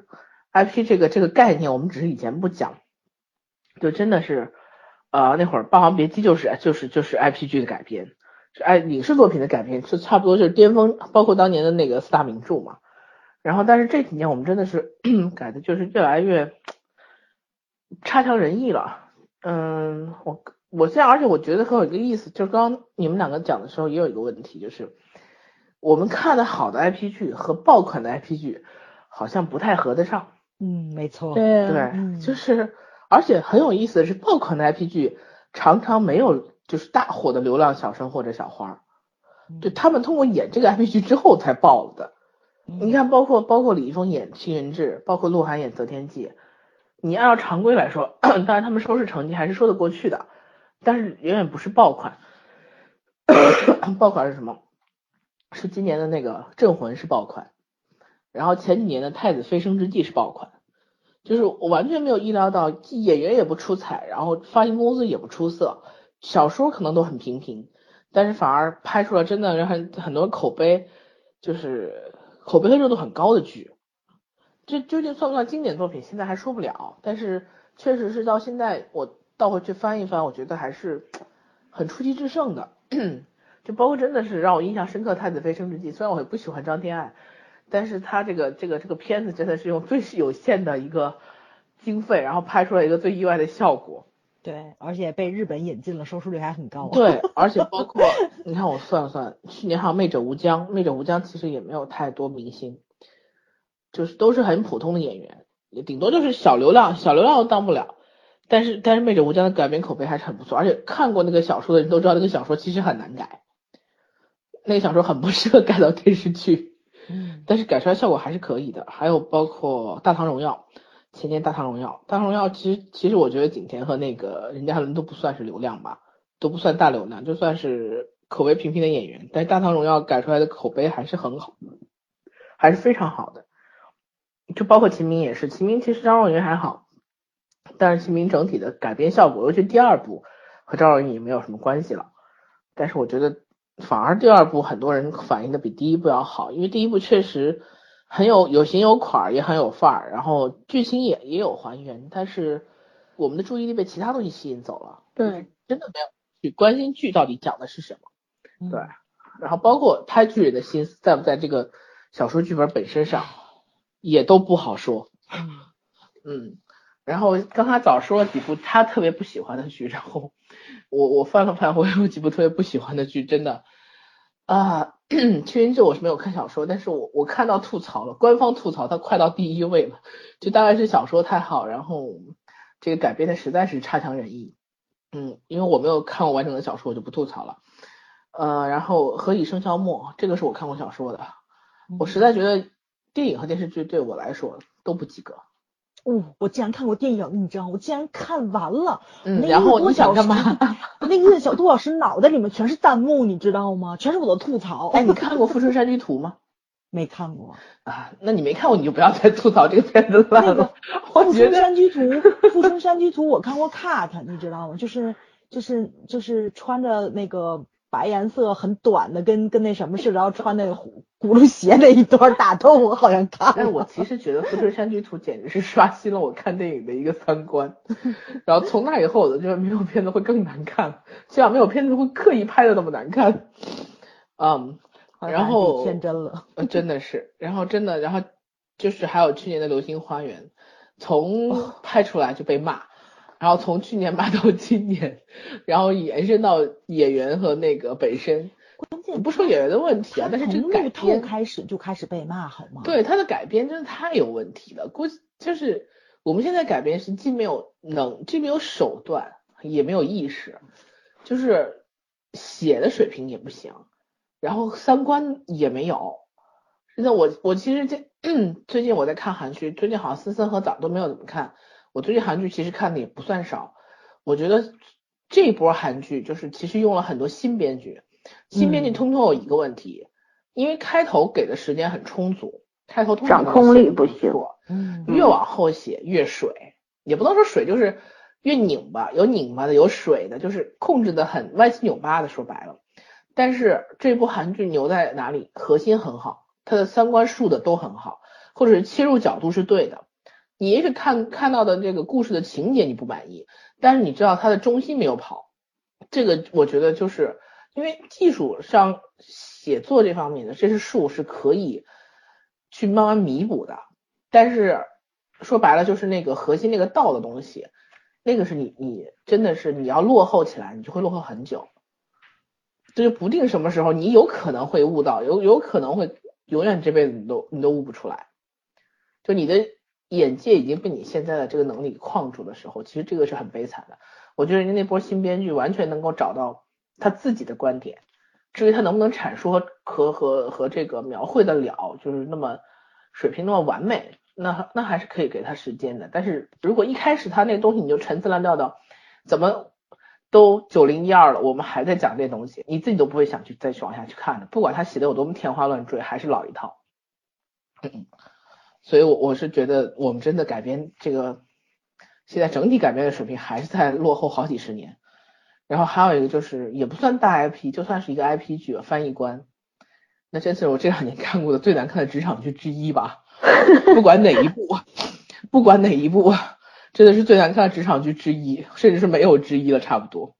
IP 这个这个概念，我们只是以前不讲，就真的是呃那会儿《霸王别姬》就是就是就是 IP 剧的改编，是爱影视作品的改编，是差不多就是巅峰，包括当年的那个四大名著嘛。然后，但是这几年我们真的是 改的，就是越来越差强人意了。嗯，我我现在，而且我觉得很有一个意思，就是刚刚你们两个讲的时候，也有一个问题，就是我们看的好的 IP 剧和爆款的 IP 剧好像不太合得上。嗯，没错。对对，就是而且很有意思的是，爆款的 IP 剧常常没有就是大火的流量小生或者小花，就他们通过演这个 IP 剧之后才爆了的。你看，包括包括李易峰演《青云志》，包括鹿晗演《择天记》，你按照常规来说，当然他们收视成绩还是说得过去的，但是远远不是爆款。爆款是什么？是今年的那个《镇魂》是爆款，然后前几年的《太子妃升之记》是爆款，就是我完全没有意料到演员也不出彩，然后发行公司也不出色，小说可能都很平平，但是反而拍出了真的让很很多口碑就是口碑和热度很高的剧。这究竟算不算经典作品？现在还说不了，但是确实是到现在我倒回去翻一翻，我觉得还是很出奇制胜的。就包括真的是让我印象深刻《太子妃升职记》，虽然我也不喜欢张天爱，但是他这个这个这个片子真的是用最有限的一个经费，然后拍出了一个最意外的效果。对，而且被日本引进了，收视率还很高。对，而且包括你看我算了算，去年还有《魅者无疆》，《媚者无疆》其实也没有太多明星，就是都是很普通的演员，也顶多就是小流量，小流量都当不了。但是但是《媚者无疆》的改编口碑还是很不错，而且看过那个小说的人都知道，那个小说其实很难改。那个小说很不适合改到电视剧，嗯，但是改出来效果还是可以的。还有包括《大唐荣耀》，前年《大唐荣耀》，《大唐荣耀》其实其实我觉得景甜和那个任嘉伦都不算是流量吧，都不算大流量，就算是口碑平平的演员。但是《大唐荣耀》改出来的口碑还是很好，还是非常好的。就包括秦明也是，秦明其实张若昀还好，但是秦明整体的改编效果，尤其第二部和张若昀也没有什么关系了。但是我觉得。反而第二部很多人反映的比第一部要好，因为第一部确实很有有型有款，也很有范儿，然后剧情也也有还原，但是我们的注意力被其他东西吸引走了，对，真的没有去关心剧到底讲的是什么，对，然后包括拍剧人的心思在不在这个小说剧本本身上，也都不好说，嗯，然后刚才早说了几部他特别不喜欢的剧，然后。我我翻了翻，我有几部特别不喜欢的剧，真的啊，《青云志》我是没有看小说，但是我我看到吐槽了，官方吐槽它快到第一位了，就大概是小说太好，然后这个改编的实在是差强人意，嗯，因为我没有看过完整的小说，我就不吐槽了，呃，然后《何以笙箫默》这个是我看过小说的，我实在觉得电影和电视剧对我来说都不及格。哦，我竟然看过电影，你知道我竟然看完了。嗯，然后你想干嘛？那一个小多小时，脑袋里面全是弹幕，你知道吗？全是我的吐槽。哎，你看过《富春山居图》吗？没看过啊，那你没看过，你就不要再吐槽这个片子了。我觉得《富春山居图》，《富春山居图》我看过 cut，你知道吗？就是就是就是穿着那个。白颜色很短的，跟跟那什么似的，然后穿那个葫芦鞋那一段打斗，我好像看。但我其实觉得《富春山居图》简直是刷新了我看电影的一个三观。然后从那以后，我就觉得没有片子会更难看，起码没有片子会刻意拍的那么难看。嗯，然后天真了，真的是。然后真的，然后就是还有去年的《流星花园》，从拍出来就被骂。然后从去年骂到今年，然后延伸到演员和那个本身，关键不说演员的问题啊，但是这个改编开始就开始被骂，好吗？对他的改编真的太有问题了，估计就是我们现在改编是既没有能，既没有手段，也没有意识，就是写的水平也不行，然后三观也没有。现在我我其实这最近我在看韩剧，最近好像《思森和早》都没有怎么看。我最近韩剧其实看的也不算少，我觉得这波韩剧就是其实用了很多新编剧，新编剧通通有一个问题，因为开头给的时间很充足，开头通掌控力不行，嗯，越往后写越水，也不能说水，就是越拧巴，有拧巴的，有水的，就是控制的很歪七扭八的，说白了。但是这部韩剧牛在哪里？核心很好，它的三观树的都很好，或者是切入角度是对的。你也许看看到的这个故事的情节你不满意，但是你知道它的中心没有跑，这个我觉得就是因为技术上写作这方面的这是术是可以去慢慢弥补的，但是说白了就是那个核心那个道的东西，那个是你你真的是你要落后起来，你就会落后很久，这就不定什么时候你有可能会悟到，有有可能会永远这辈子你都你都悟不出来，就你的。眼界已经被你现在的这个能力框住的时候，其实这个是很悲惨的。我觉得人家那波新编剧完全能够找到他自己的观点，至于他能不能阐述和和和和这个描绘的了，就是那么水平那么完美，那那还是可以给他时间的。但是如果一开始他那东西你就陈词滥调的，怎么都九零一二了，我们还在讲这东西，你自己都不会想去再去往下去看的，不管他写的有多么天花乱坠，还是老一套。所以，我我是觉得我们真的改编这个，现在整体改编的水平还是在落后好几十年。然后还有一个就是，也不算大 IP，就算是一个 IP 剧，翻译官，那真是我这两年看过的最难看的职场剧之一吧。不管哪一部，不管哪一部。真的是最难看的职场剧之一，甚至是没有之一了，差不多。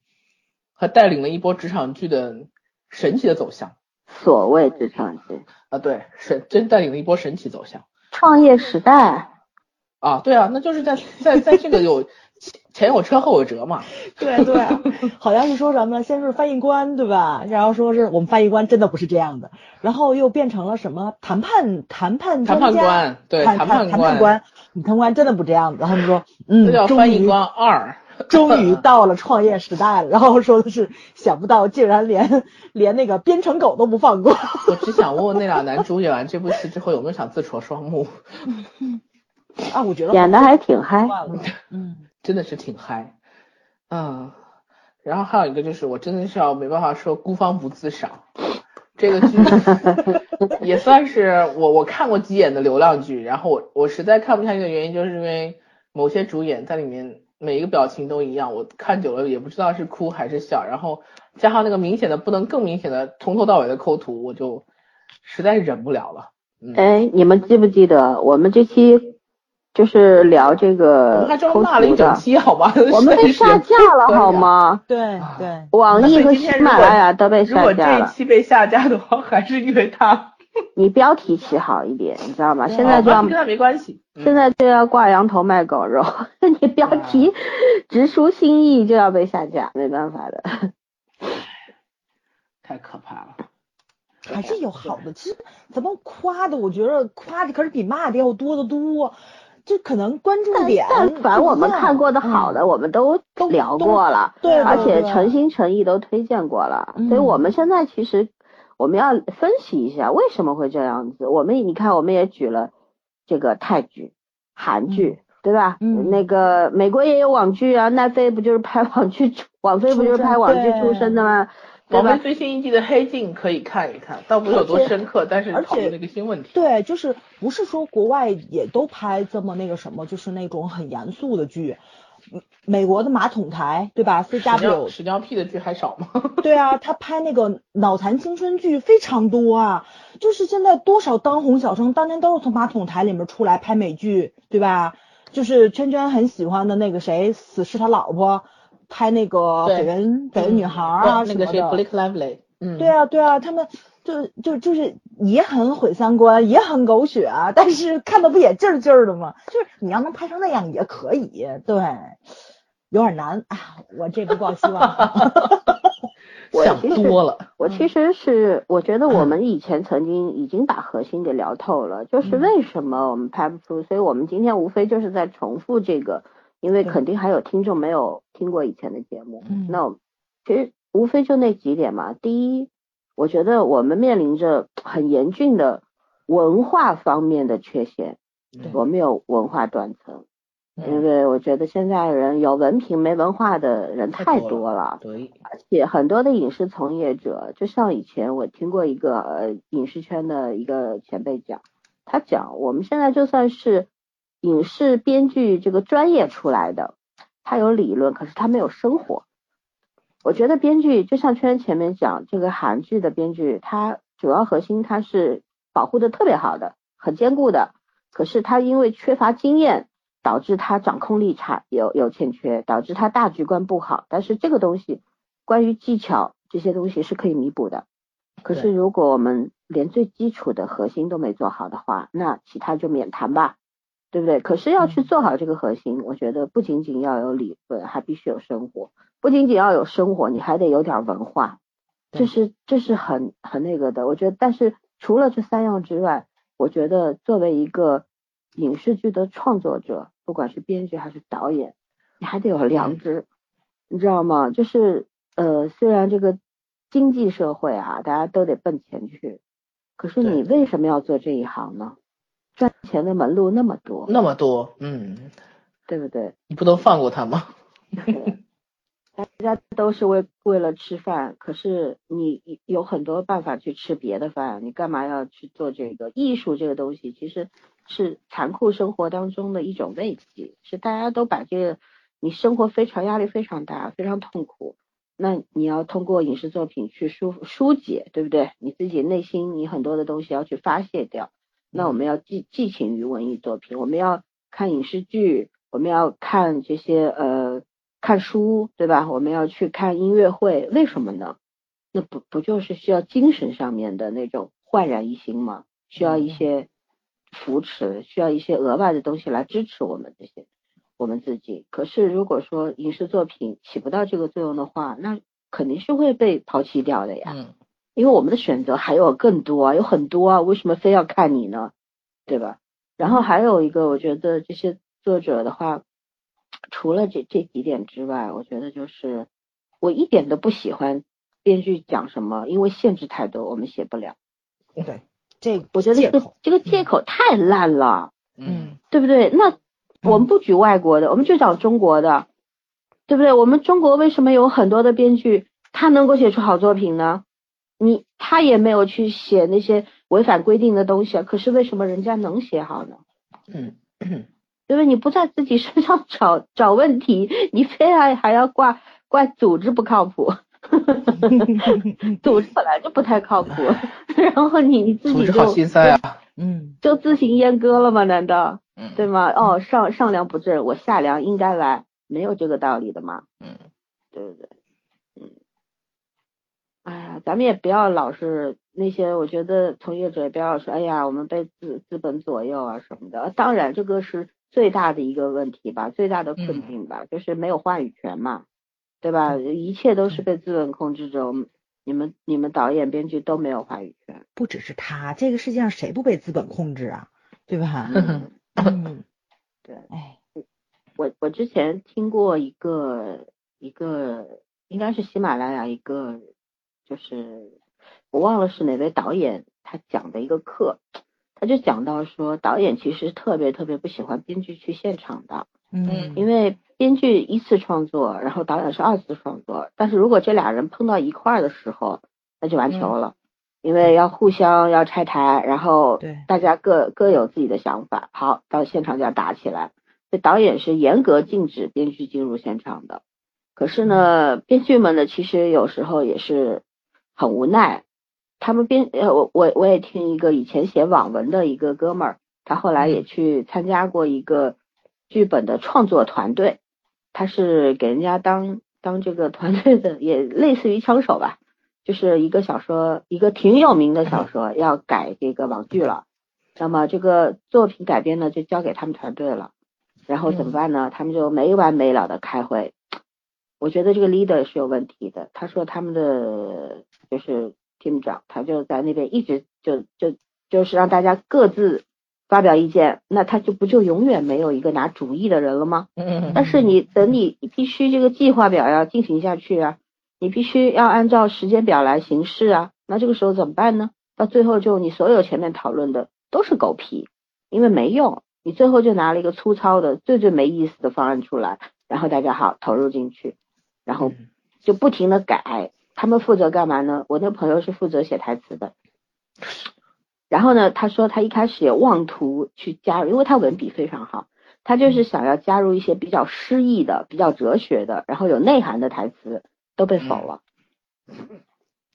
还带领了一波职场剧的神奇的走向。所谓职场剧啊，对，神真带领了一波神奇走向。创业时代啊，对啊，那就是在在在这个有。前有车后有辙嘛？对对，好像是说什么，先是翻译官对吧？然后说是我们翻译官真的不是这样的，然后又变成了什么谈判谈判谈判官？对，谈判谈判官，你谈判官真的不这样子。然后他们说，嗯，叫翻译官二，终于到了创业时代了。然后说的是，想不到竟然连连那个编程狗都不放过。我只想问问那俩男主演完这部戏之后有没有想自戳双目？啊，我觉得演的还挺嗨，嗯。真的是挺嗨，嗯，然后还有一个就是我真的是要没办法说孤芳不自赏，这个剧也算是我我看过几眼的流量剧，然后我我实在看不下去的原因就是因为某些主演在里面每一个表情都一样，我看久了也不知道是哭还是笑，然后加上那个明显的不能更明显的从头到尾的抠图，我就实在忍不了了。哎，你们记不记得我们这期？就是聊这个，我们还骂了一整期，好吗？我们被 下架了，好吗？对对，网易和喜马拉雅都被下架了。如果这一期被下架的话，还是因为他。你标题起好一点，你知道吗？现在就要跟他没关系，现在就要挂羊头卖狗肉。你标题直抒心意就要被下架，没办法的。太可怕了。还是有好的，其实咱们夸的，我觉得夸的可是比骂的要多得多。就可能关注点，但凡我们看过的好的，我们都聊过了，对，而且诚心诚意都推荐过了，所以我们现在其实我们要分析一下为什么会这样子。我们你看，我们也举了这个泰剧、韩剧，对吧？嗯，那个美国也有网剧啊，奈飞不就是拍网剧，网飞不就是拍网剧出身的吗？我们最新一季的《黑镜》可以看一看，倒不是有多深刻，但是讨论那个新问题。对，就是不是说国外也都拍这么那个什么，就是那种很严肃的剧。美国的马桶台，对吧？C W 屎尿屁的剧还少吗？对啊，他拍那个脑残青春剧非常多啊。就是现在多少当红小生当年都是从马桶台里面出来拍美剧，对吧？就是圈圈很喜欢的那个谁，死侍他老婆。拍那个绯闻绯闻女孩啊什么的，那个谁，Blake Lively，嗯，对啊对啊，他们就就就是也很毁三观，也很狗血啊，但是看的不也劲儿劲儿的吗？就是你要能拍成那样也可以，对，有点难啊，我这不抱希望。想多了，我其实是我觉得我们以前曾经已经把核心给聊透了，就是为什么我们拍不出，所以我们今天无非就是在重复这个。因为肯定还有听众没有听过以前的节目，那其实无非就那几点嘛。第一，我觉得我们面临着很严峻的文化方面的缺陷，我们有文化断层，因为我觉得现在人有文凭没文化的人太多了，对，而且很多的影视从业者，就像以前我听过一个呃影视圈的一个前辈讲，他讲我们现在就算是。影视编剧这个专业出来的，他有理论，可是他没有生活。我觉得编剧就像圈前面讲，这个韩剧的编剧，他主要核心他是保护的特别好的，很坚固的。可是他因为缺乏经验，导致他掌控力差，有有欠缺，导致他大局观不好。但是这个东西，关于技巧这些东西是可以弥补的。可是如果我们连最基础的核心都没做好的话，那其他就免谈吧。对不对？可是要去做好这个核心，我觉得不仅仅要有理论，还必须有生活。不仅仅要有生活，你还得有点文化，这是这是很很那个的。我觉得，但是除了这三样之外，我觉得作为一个影视剧的创作者，不管是编剧还是导演，你还得有良知，你知道吗？就是呃，虽然这个经济社会啊，大家都得奔钱去，可是你为什么要做这一行呢？赚钱的门路那么多，那么多，嗯，对不对？你不能放过他吗？大家都是为为了吃饭，可是你有很多办法去吃别的饭，你干嘛要去做这个艺术这个东西？其实是残酷生活当中的一种慰藉，是大家都把这个你生活非常压力非常大，非常痛苦，那你要通过影视作品去疏疏解，对不对？你自己内心你很多的东西要去发泄掉，那我们要寄寄情于文艺作品，我们要看影视剧，我们要看这些呃。看书对吧？我们要去看音乐会，为什么呢？那不不就是需要精神上面的那种焕然一新吗？需要一些扶持，需要一些额外的东西来支持我们这些我们自己。可是如果说影视作品起不到这个作用的话，那肯定是会被抛弃掉的呀。嗯。因为我们的选择还有更多，有很多啊，为什么非要看你呢？对吧？然后还有一个，我觉得这些作者的话。除了这这几点之外，我觉得就是我一点都不喜欢编剧讲什么，因为限制太多，我们写不了。对，这我觉得这个这个借口太烂了，嗯，对不对？那我们不举外国的，我们就讲中国的，对不对？我们中国为什么有很多的编剧他能够写出好作品呢？你他也没有去写那些违反规定的东西，可是为什么人家能写好呢？嗯。对不对？你不在自己身上 找找问题，你非要还要怪怪组织不靠谱，组织本来就不太靠谱，然后你你自己就好心塞啊，嗯，就自行阉割了吗？难道嗯对吗？哦，上上梁不正，我下梁应该来，没有这个道理的嘛，嗯，对不对？嗯，哎呀，咱们也不要老是那些，我觉得从业者也不要说，哎呀，我们被资资本左右啊什么的。当然，这个是。最大的一个问题吧，最大的困境吧，就是没有话语权嘛，对吧？一切都是被资本控制着，你们你们导演编剧都没有话语权。不只是他，这个世界上谁不被资本控制啊？对吧？嗯，对。哎，我我之前听过一个一个，应该是喜马拉雅一个，就是我忘了是哪位导演他讲的一个课。他就讲到说，导演其实特别特别不喜欢编剧去现场的，嗯，因为编剧一次创作，然后导演是二次创作，但是如果这俩人碰到一块儿的时候，那就完球了，因为要互相要拆台，然后对。大家各各有自己的想法，好到现场就要打起来，这导演是严格禁止编剧进入现场的，可是呢，编剧们呢其实有时候也是很无奈。他们编呃，我我我也听一个以前写网文的一个哥们儿，他后来也去参加过一个剧本的创作团队，他是给人家当当这个团队的，也类似于枪手吧，就是一个小说，一个挺有名的小 说要改这个网剧了，那么这个作品改编呢就交给他们团队了，然后怎么办呢？他们就没完没了的开会，我觉得这个 leader 是有问题的，他说他们的就是。厅长他就在那边一直就就就是让大家各自发表意见，那他就不就永远没有一个拿主意的人了吗？嗯但是你等你必须这个计划表要进行下去啊，你必须要按照时间表来行事啊，那这个时候怎么办呢？到最后就你所有前面讨论的都是狗屁，因为没用，你最后就拿了一个粗糙的最最没意思的方案出来，然后大家好投入进去，然后就不停的改。他们负责干嘛呢？我那朋友是负责写台词的，然后呢，他说他一开始也妄图去加入，因为他文笔非常好，他就是想要加入一些比较诗意的、比较哲学的，然后有内涵的台词，都被否了，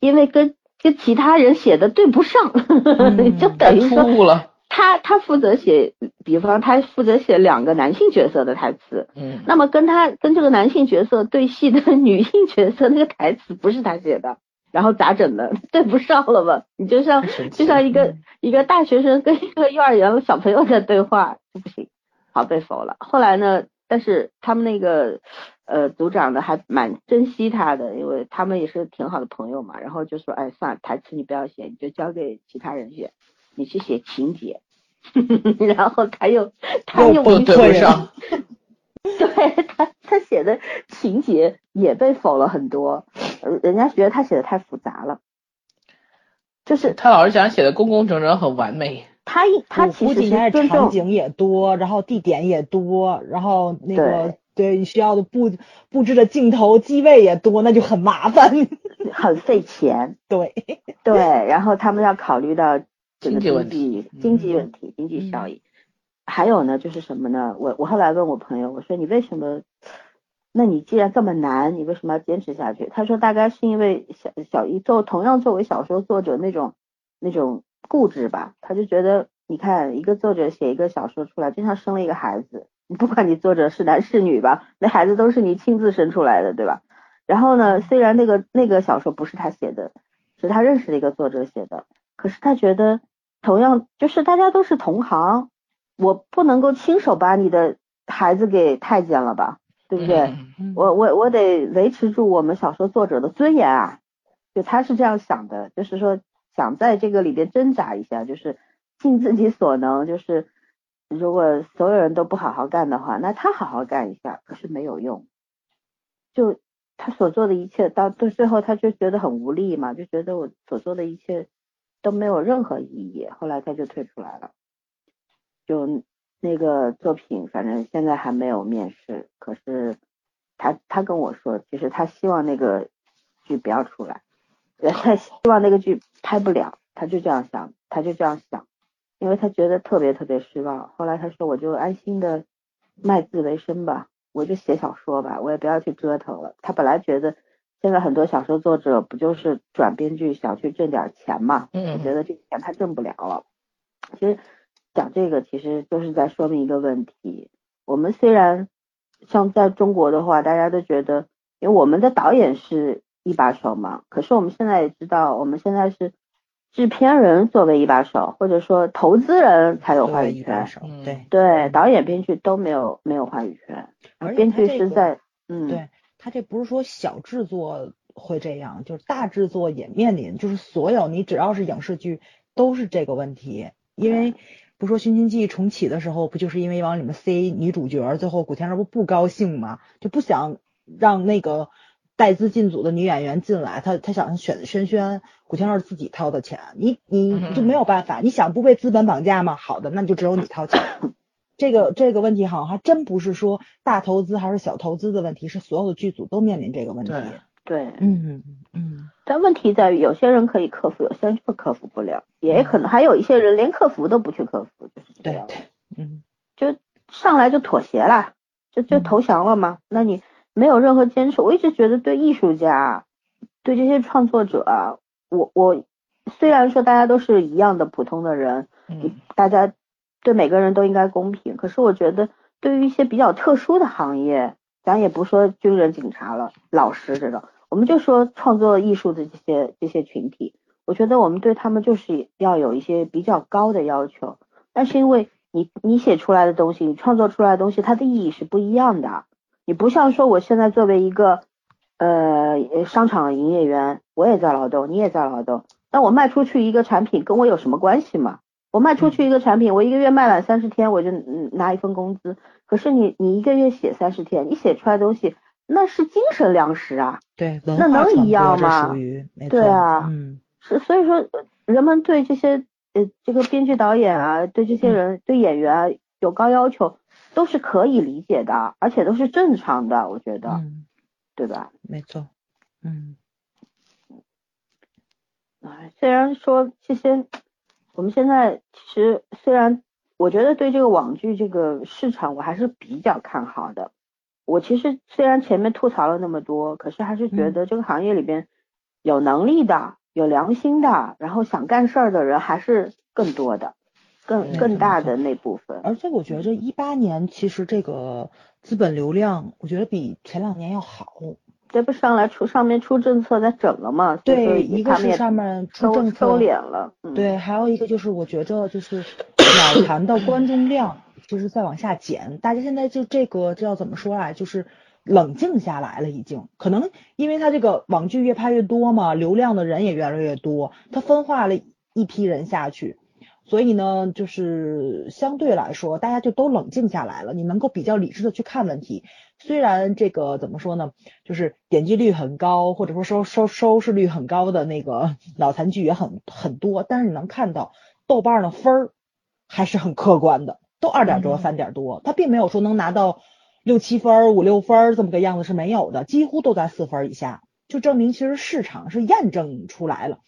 因为跟跟其他人写的对不上，就等于说。他他负责写，比方他负责写两个男性角色的台词，嗯，那么跟他跟这个男性角色对戏的 女性角色那个台词不是他写的，然后咋整的？对不上了吧？你就像就像一个一个大学生跟一个幼儿园小朋友在对话，不行，好被否了。后来呢，但是他们那个呃组长呢还蛮珍惜他的，因为他们也是挺好的朋友嘛，然后就说，哎，算了，台词你不要写，你就交给其他人写。你去写情节，然后他又他又对不上，对他他写的情节也被否了很多，人家觉得他写的太复杂了，就是他老是想写的工工整整很完美，他他其实场景也多，然后地点也多，然后那个对你需要的布布置的镜头机位也多，那就很麻烦。很费钱，对对，然后他们要考虑到这个经济问题经济嗯问题、经济效益。还有呢，就是什么呢？我我后来问我朋友，我说你为什么？那你既然这么难，你为什么要坚持下去？他说大概是因为小小一作同样作为小说作者那种那种固执吧，他就觉得你看一个作者写一个小说出来，就像生了一个孩子，你不管你作者是男是女吧，那孩子都是你亲自生出来的，对吧？然后呢，虽然那个那个小说不是他写的，是他认识的一个作者写的，可是他觉得同样就是大家都是同行，我不能够亲手把你的孩子给太监了吧，对不对？我我我得维持住我们小说作者的尊严啊，就他是这样想的，就是说想在这个里边挣扎一下，就是尽自己所能，就是如果所有人都不好好干的话，那他好好干一下，可是没有用，就他所做的一切到到最后他就觉得很无力嘛，就觉得我所做的一切都没有任何意义，后来他就退出来了，就那个作品，反正现在还没有面试，可是他他跟我说，其实他希望那个剧不要出来，呃他希望那个剧拍不了，他就这样想，他就这样想，因为他觉得特别特别失望。后来他说，我就安心的卖字为生吧，我就写小说吧，我也不要去折腾了。他本来觉得现在很多小说作者不就是转编剧想去挣点钱嘛，嗯我觉得这钱他挣不了了。其实讲这个其实就是在说明一个问题，我们虽然像在中国的话，大家都觉得，因为我们的导演是一把手嘛，可是我们现在也知道，我们现在是制片人作为一把手，或者说投资人才有话语权，一把手，嗯对。对，导演、编剧都没有没有话语权，而编剧他这个是在，嗯，对他这不是说小制作会这样，就是大制作也面临，就是所有你只要是影视剧都是这个问题，因为不说《寻秦记》重启的时候，不就是因为往里面塞女主角，最后古天乐不不高兴嘛，就不想让那个带资进组的女演员进来，他他想选轩轩，古天乐自己掏的钱，你你就没有办法，你想不被资本绑架吗？好的，那就只有你掏钱。这个这个问题好像还真不是说大投资还是小投资的问题，是所有的剧组都面临这个问题。对对，嗯嗯，但问题在于，有些人可以克服，有些人就克服不了，也可能还有一些人连克服都不去克服，就是这样，对对，嗯就上来就妥协了，就就嗯投降了嘛。那你没有任何坚持，我一直觉得对艺术家，对这些创作者啊，我我虽然说大家都是一样的普通的人，嗯大家对每个人都应该公平。可是我觉得，对于一些比较特殊的行业，咱也不说军人、警察了，老师这种，我们就说创作艺术的这些这些群体，我觉得我们对他们就是要有一些比较高的要求。但是因为你你写出来的东西，你创作出来的东西，它的意义是不一样的。你不像说我现在作为一个呃商场营业员，我也在劳动，你也在劳动，那我卖出去一个产品跟我有什么关系嘛？我卖出去一个产品，我一个月卖满三十天，我就嗯拿一份工资。可是你你一个月写三十天，你写出来的东西那是精神粮食啊，对，那能一样吗对啊嗯。是所以说呃人们对这些呃这个编剧导演啊，对这些嗯。人、对演员啊有高要求，都是可以理解的，而且都是正常的，我觉得，嗯，对吧？没错，嗯。哎，虽然说这些，我们现在其实虽然我觉得对这个网剧这个市场我还是比较看好的。我其实虽然前面吐槽了那么多，可是还是觉嗯得这个行业里边有能力的、有良心的，然后想干事儿的人还是更多的，更更大的那部分。而且我觉着一八年其实这个资本流量，我觉得比前两年要好。这不上来出上面出政策在整了嘛？对，一个是上面出政策收敛了。嗯，对，还有一个就是我觉着就是脑残的观众量就是在往下减，大家现在就这个这要怎么说啊？就是冷静下来了，已经可能因为他这个网剧越拍越多嘛，流量的人也越来越多，他分化了一批人下去。所以呢，就是相对来说，大家就都冷静下来了，你能够比较理智的去看问题。虽然这个怎么说呢，就是点击率很高，或者说收收收视率很高的那个 脑残剧也很很多，但是你能看到豆瓣的分儿还是很客观的，都二点多、嗯三点多，它并没有说能拿到六七分、五六分这么个样子是没有的，几乎都在四分以下，就证明其实市场是验证出来了。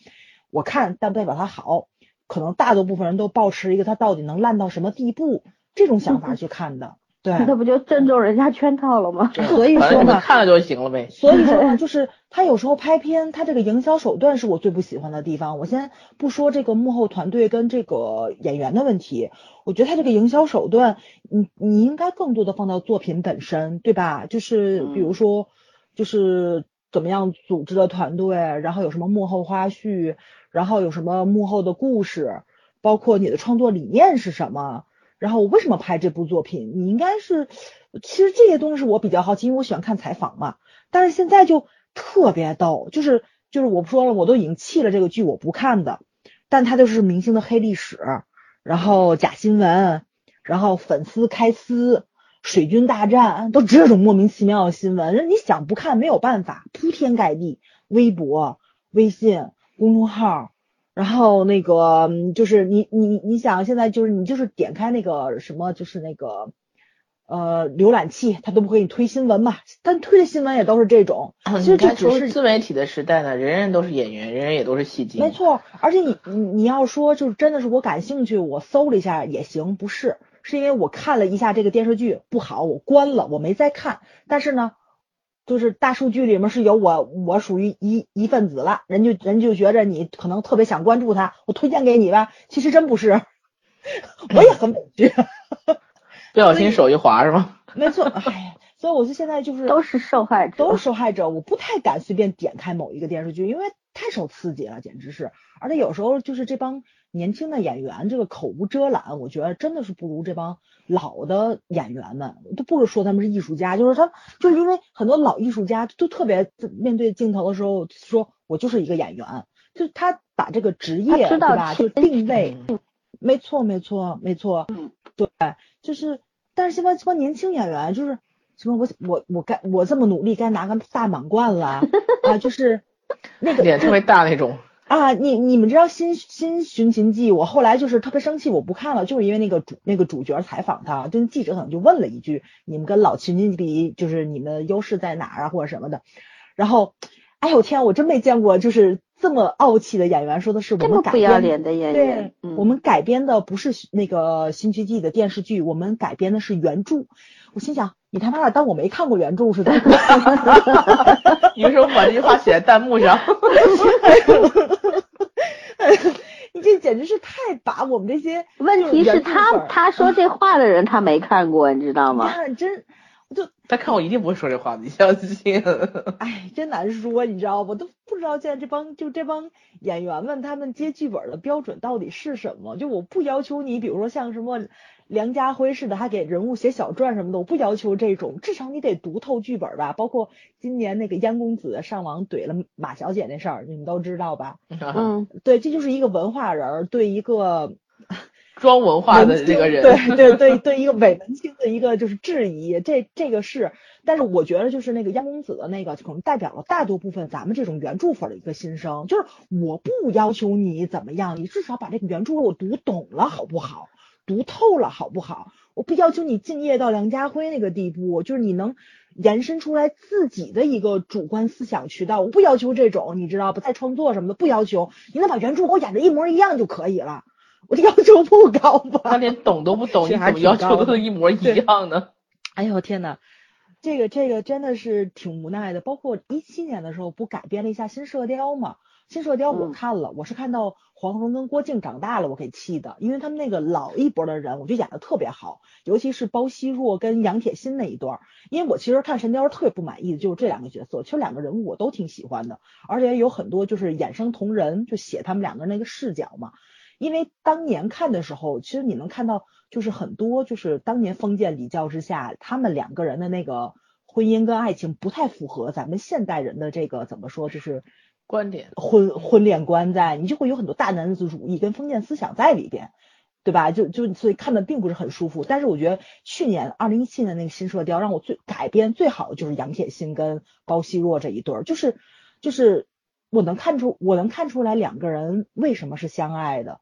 我看，但不代表它好，可能大多部分人都保持一个他到底能烂到什么地步这种想法去看的。对，那不就正中人家圈套了吗？所以说嘛，看了就行了呗。所以说呢，就是他有时候拍片，他这个营销手段是我最不喜欢的地方。我先不说这个幕后团队跟这个演员的问题，我觉得他这个营销手段，你你应该更多的放到作品本身，对吧？就是比如说，就是怎么样组织的团队，然后有什么幕后花絮，然后有什么幕后的故事，包括你的创作理念是什么。然后我为什么拍这部作品？你应该是，其实这些东西是我比较好奇，因为我喜欢看采访嘛。但是现在就特别逗，就是就是我不说了，我都已经弃了这个剧，我不看的。但它就是明星的黑历史，然后假新闻，然后粉丝开撕，水军大战，都这种莫名其妙的新闻，你想不看没有办法，铺天盖地，微博、微信公众号。然后那个就是你你你想现在就是你就是点开那个什么就是那个呃浏览器，它都不给你推新闻嘛，但推的新闻也都是这种。其实这只是自媒体的时代呢，人人都是演员，人人也都是戏精。没错，而且你你你要说就是真的是我感兴趣，我搜了一下也行，不是，是因为我看了一下这个电视剧不好，我关了，我没再看。但是呢。就是大数据里面是有我，我属于一一份子了，人就人就觉着你可能特别想关注他，我推荐给你吧。其实真不是，我也很委屈，不小心手一滑是吗？没错，哎呀，所以我就现在就是都是受害者，都是受害者，我不太敢随便点开某一个电视剧，因为太受刺激了，简直是。而且有时候就是这帮年轻的演员，这个口无遮拦，我觉得真的是不如这帮。老的演员们都不是说他们是艺术家，就是他就是因为很多老艺术家都特别面对镜头的时候说，我就是一个演员，就他把这个职业对吧，就定位，没错没错没错，对，就是但是现在这帮年轻演员就是什么我我我该我这么努力该拿个大满贯了 啊，就是那个脸特别大那种。啊，你你们知道新新寻秦记，我后来就是特别生气，我不看了，就是因为那个主那个主角采访他，跟记者可能就问了一句，你们跟老秦记比，就是你们优势在哪儿啊，或者什么的。然后，哎呦天，我真没见过就是这么傲气的演员，说的是我们改编的演员，对，我们改编的不是那个新奇迹的电视剧，我们改编的是原著。我心想，你他妈的当我没看过原著似的。你为什么把这句话写在弹幕上？你这简直是太把我们这些问题是他他说这话的人他没看过，你知道吗？真，我就他看我一定不会说这话，你相信？哎，真难说，你知道不？都不知道现在这帮就这帮演员们他们接剧本的标准到底是什么？就我不要求你，比如说像什么。梁家辉似的，还给人物写小传什么的，我不要求这种，至少你得读透剧本吧。包括今年那个燕公子上网怼了马小姐那事儿，你们都知道吧？嗯，对，这就是一个文化人对一个 装文化的这个人，对 对对对一个伪文青的一个就是质疑。这这个是，但是我觉得就是那个央公子的那个，可能代表了大多部分咱们这种原著粉的一个心声，就是我不要求你怎么样，你至少把这个原著给我读懂了，好不好？读透了好不好？我不要求你敬业到梁家辉那个地步，就是你能延伸出来自己的一个主观思想渠道。我不要求这种，你知道不？再创作什么的不要求，你能把原著给我演的一模一样就可以了。我的要求不高吧？他连懂都不懂，你怎么要求都一模一样呢？哎呦天呐，这个这个真的是挺无奈的。包括一七年的时候，不改编了一下《新射雕》吗？新射雕我看了，我是看到黄蓉跟郭靖长大了，我给气的，因为他们那个老一波的人，我觉得演的特别好，尤其是包惜弱跟杨铁心那一段，因为我其实看神雕特别不满意的就是这两个角色，其实两个人物我都挺喜欢的，而且有很多就是衍生同人，就写他们两个人那个视角嘛，因为当年看的时候，其实你能看到就是很多就是当年封建礼教之下，他们两个人的那个婚姻跟爱情不太符合咱们现代人的这个怎么说就是。观点婚婚恋观在，你就会有很多大男子主义跟封建思想在里边，对吧？就就所以看的并不是很舒服。但是我觉得去年二零一七年那个新射雕让我最改编最好的就是杨铁心跟包希若这一对儿，就是就是我能看出我能看出来两个人为什么是相爱的，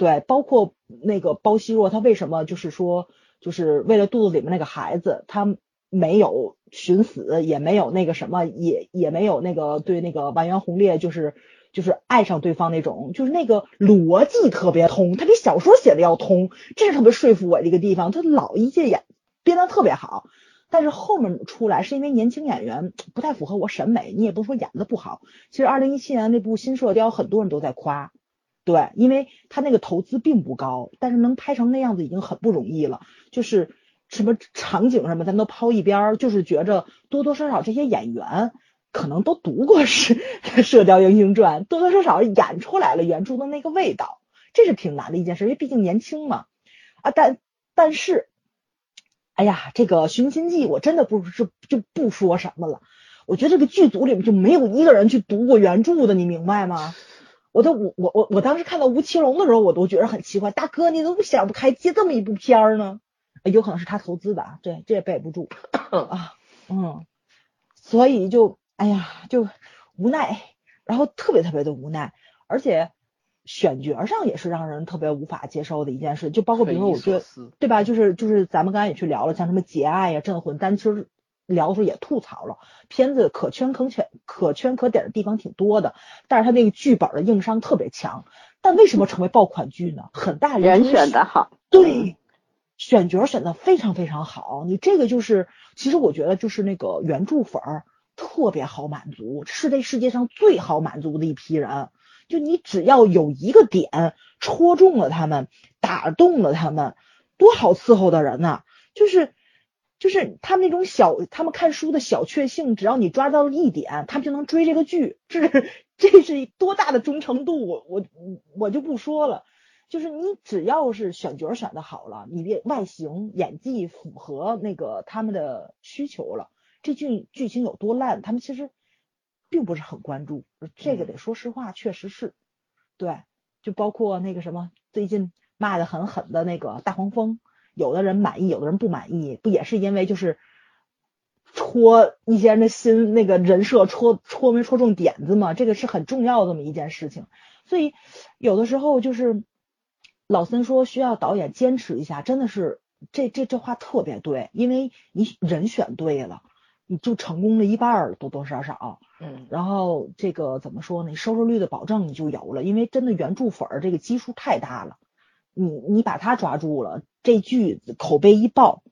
对，包括那个包惜弱他为什么就是说就是为了肚子里面那个孩子，他没有寻死，也没有那个什么，也也没有那个对那个完颜洪烈就是就是爱上对方那种，就是那个逻辑特别通，他比小说写的要通，这是特别说服我的一个地方。他老一届演编的特别好，但是后面出来是因为年轻演员不太符合我审美，你也不说演的不好。其实二零一七年那部《新射雕》，很多人都在夸。对，因为他那个投资并不高，但是能拍成那样子已经很不容易了。就是什么场景什么，咱都抛一边儿，就是觉着多多少少这些演员可能都读过 是《射雕英雄传》，多多少少演出来了原著的那个味道，这是挺难的一件事，因为毕竟年轻嘛。啊，但但是，哎呀，这个《寻秦记》我真的不是就不说什么了。我觉得这个剧组里面就没有一个人去读过原著的，你明白吗？我都我我我我当时看到吴奇隆的时候，我都觉得很奇怪，大哥你怎么想不开接这么一部片儿呢？有可能是他投资的，这这也背不住 啊，嗯，所以就哎呀就无奈，然后特别特别的无奈，而且选角上也是让人特别无法接受的一件事，就包括比如说我觉得对吧，就是就是咱们刚才也去聊了，像什么结爱呀、镇魂，但其实。聊的时候也吐槽了，片子可圈可点可圈可点的地方挺多的，但是他那个剧本的硬伤特别强。但为什么成为爆款剧呢？很大人选的好，对，选角选的非常非常好。你这个就是，其实我觉得就是那个原著粉儿特别好满足，是这世界上最好满足的一批人。就你只要有一个点戳中了他们，打动了他们，多好伺候的人呐！就是。就是他们那种小，他们看书的小确幸，只要你抓到了一点，他们就能追这个剧。这是这是多大的忠诚度，我我我就不说了。就是你只要是选角选的好了，你的外形演技符合那个他们的需求了，这剧剧情有多烂，他们其实并不是很关注。这个得说实话，确实是对。就包括那个什么最近骂的很狠的那个大黄蜂。有的人满意，有的人不满意，不也是因为就是戳一些人的心，那个人设戳戳没戳中点子嘛？这个是很重要的这么一件事情。所以有的时候就是老森说需要导演坚持一下，真的是这这这话特别对，因为你人选对了，你就成功了一半了，多多少少。嗯。然后这个怎么说呢？收视率的保证你就有了，因为真的原著粉儿这个基数太大了。你你把他抓住了，这剧口碑一爆，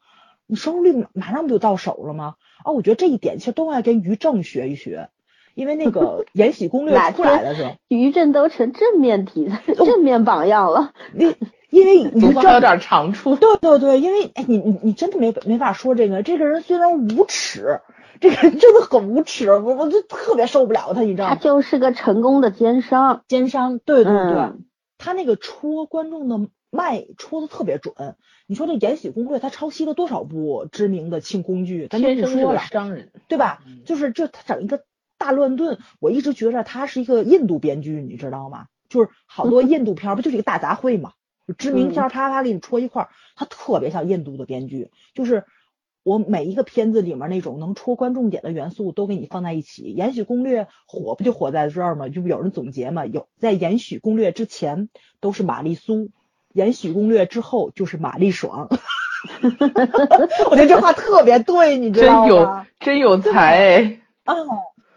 你收视率马上不就到手了吗？啊，我觉得这一点其实都爱跟于正学一学，因为那个 《延禧攻略》出来的时候，于正都成正面题材、正面榜样了。因因为 于正有点长处。对对对，因为哎，你你你真的没没法说这个，这个人虽然无耻，这个人真的很无耻，我我就特别受不了他，你知道吗？他就是个成功的奸商，奸商，对对对。他那个戳观众的脉戳的特别准，你说这《延禧攻略》他抄袭了多少部知名的清宫剧？咱就不说了，商人对吧？就是这他整一个大乱炖，我一直觉着他是一个印度编剧，你知道吗？就是好多印度片不就是一个大杂烩嘛？知名片啪啪给你戳一块，他特别像印度的编剧，就是。我每一个片子里面那种能戳观众点的元素都给你放在一起，《延禧攻略》火不就火在这儿吗？就有人总结嘛，有在《延禧攻略》之前都是玛丽苏，《延禧攻略》之后就是玛丽爽。我觉得这话特别对，你知道吗？真有真有才啊！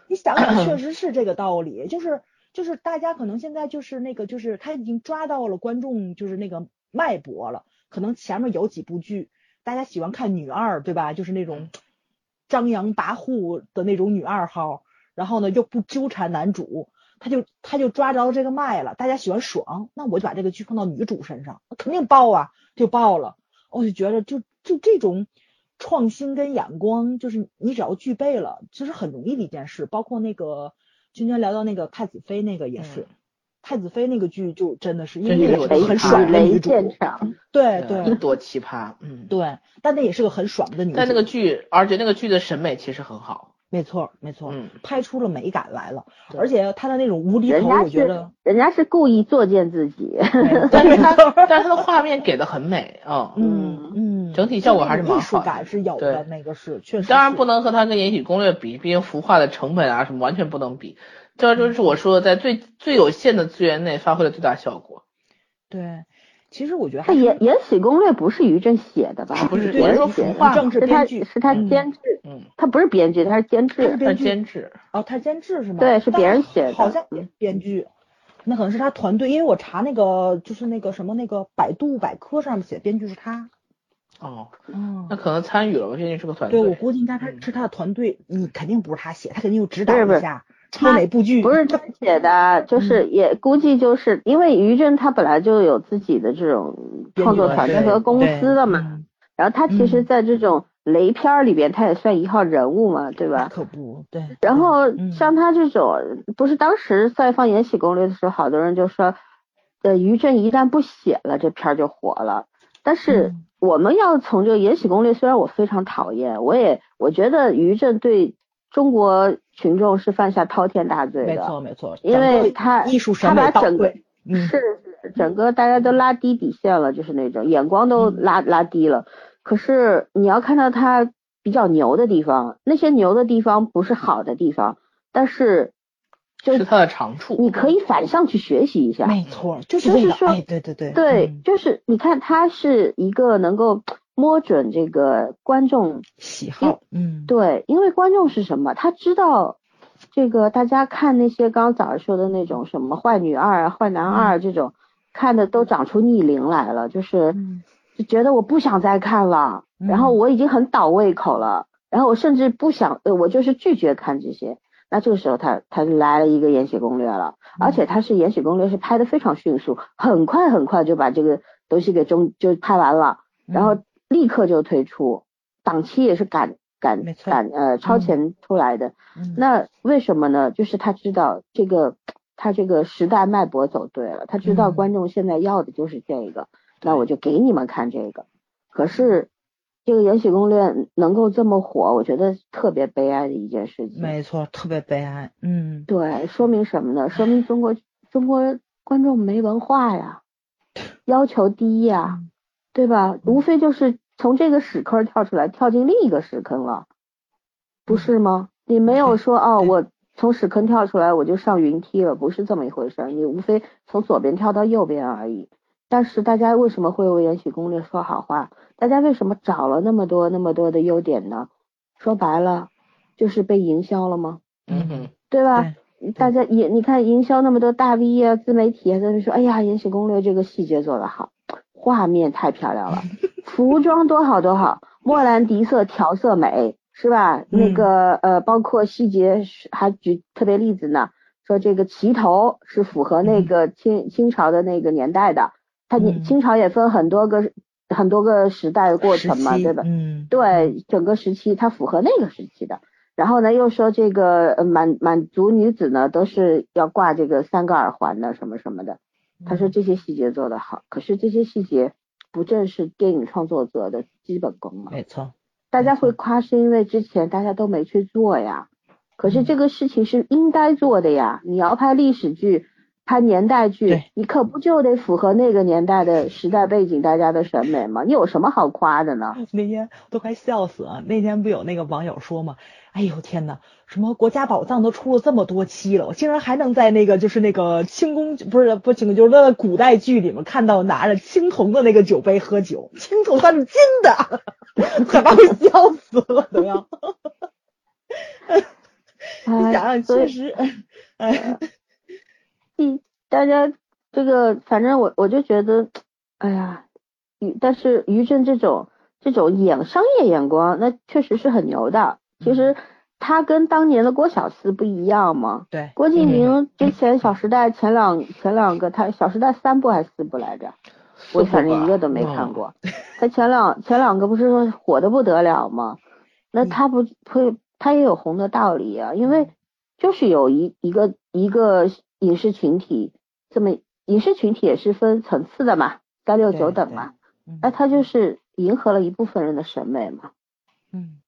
你想想，确实是这个道理，就是就是大家可能现在就是那个就是他已经抓到了观众就是那个脉搏了，可能前面有几部剧。大家喜欢看女二，对吧？就是那种张扬跋扈的那种女二号，然后呢又不纠缠男主，他就他就抓着这个脉了。大家喜欢爽，那我就把这个剧放到女主身上，肯定爆啊，就爆了。我就觉得，就就这种创新跟眼光，就是你只要具备了，其实很容易的一件事。包括那个今天聊到那个太子妃，那个也是。太子妃那个剧就真的是因为很爽的女主，对对，多奇葩，嗯，对，但那也是个很爽的女主。但那个剧，而且那个剧的审美其实很好，没错没错，嗯，拍出了美感来了，而且他的那种无厘头，我觉得人家是故意作践自己，但是他但是他的画面给的很美啊，嗯嗯，整体效果还是蛮好，艺术感是有的，那个是确实，当然不能和他跟《延禧攻略》比，毕竟服化的成本啊什么完全不能比。这就是我说的，在最最有限的资源内发挥了最大效果。对，其实我觉得他《还延延禧攻略》不是于正写的吧？不是别我是说人写的，腐化正是是他编剧是他嗯监制，嗯，他不是编剧，他是监制。他是编剧监制，哦，他监制是吗？对是别人写的好像也是编剧，那可能是他团队，因为我查那个就是那个什么那个百度百科上面写编剧是他。哦，嗯那，可能参与了吧，毕竟是个团对，我。估计应该他嗯是他的团队，你肯定不是他写，他肯定有指导不是不是一下，说哪部剧不是他写的，就是也估计就是因为于正他本来就有自己的这种创作团队和公司的嘛，嗯然后他其实嗯在这种雷片儿里边，他也算一号人物嘛，对吧？可不对。然后嗯像他这种，不是当时在放《延禧攻略》的时候，好多人就说，呃，于正一旦不写了，这片儿就火了。但是嗯我们要从这个《延禧攻略》，虽然我非常讨厌，我也我觉得于正对中国群众是犯下滔天大罪的没，错没错，因为他艺术他审美到把整个位，嗯，是是整个大家都拉低底线了，就是那种眼光都嗯拉、拉低了。可是你要看到他比较牛的地方，那些牛的地方不是好的地方，但是就是他的长处。你可以反向去学习一下。没错，就是就是说哎，对对对对，嗯就是你看他是一个能够摸准这个观众喜好，嗯，对，因为观众是什么？他知道这个大家看那些刚刚早上说的那种什么坏女二啊、坏男二这种，看的都长出逆鳞来了，就是嗯就觉得我不想再看了，然后嗯我已经很倒胃口了，然后我甚至不想，呃，我就是拒绝看这些。那这个时候他他就来了一个《延禧攻略》了，而且他是《延禧攻略》是拍的非常迅速，很快很快就把这个东西给中就拍完了。然后立刻就推出，档期也是赶赶赶呃超前出来的。嗯那为什么呢？就是他知道这个他这个时代脉搏走对了，他知道嗯观众现在要的就是这个，那我就给你们看这个。可是这个《延禧攻略》能够这么火，我觉得特别悲哀的一件事情。没错，特别悲哀，嗯，对，说明什么呢？说明中国中国观众没文化呀，要求低呀，嗯对吧？无非就是从这个屎坑跳出来，跳进另一个屎坑了，不是吗？你没有说哦，我从屎坑跳出来我就上云梯了，不是这么一回事儿。你无非从左边跳到右边而已。但是大家为什么会为《延禧攻略》说好话？大家为什么找了那么多那么多的优点呢？说白了，就是被营销了吗？嗯哼，对吧？大家也你看营销那么多大 V 啊、自媒体啊，在那说，哎呀，《延禧攻略》这个细节做得好，画面太漂亮了，服装多好多好，莫兰迪色调色美，是吧？那嗯个呃，包括细节是还举特别例子呢，说这个旗头是符合那个清清朝的那个年代的，它清朝也分很多个很多个时代的过程嘛，对吧？嗯，对整个时期，它符合那个时期的。然后呢，又说这个呃满满族女子呢都是要挂这个三个耳环的，什么什么的。他说这些细节做得好，可是这些细节不正是电影创作者的基本功吗？没错，大家会夸是因为之前大家都没去做呀，可是这个事情是应该做的呀。你要拍历史剧、拍年代剧，你可不就得符合那个年代的时代背景、大家的审美吗？你有什么好夸的呢？那天都快笑死了。那天不有那个网友说吗？哎呦天呐，什么国家宝藏都出了这么多期了，我竟然还能在那个就是那个清宫不是不是清宫，就是那个古代剧里面看到拿着青铜的那个酒杯喝酒，青铜它是金的，快把我笑死了都要。你哎想想，所以确实，哎，嗯，大家这个反正我我就觉得，哎呀，于但是于正这种这种眼商业眼光，那确实是很牛的。其实他跟当年的郭小四不一样嘛。对，郭敬明之前《小时代》前两前两个，他《小时代》三部还是四部来着？我反正一个都没看过。他前两前两个不是说火的不得了吗？那他不会，他也有红的道理啊，因为就是有一一个一个影视群体，这么影视群体也是分层次的嘛，三六九等嘛，嗯那他就是迎合了一部分人的审美嘛，嗯，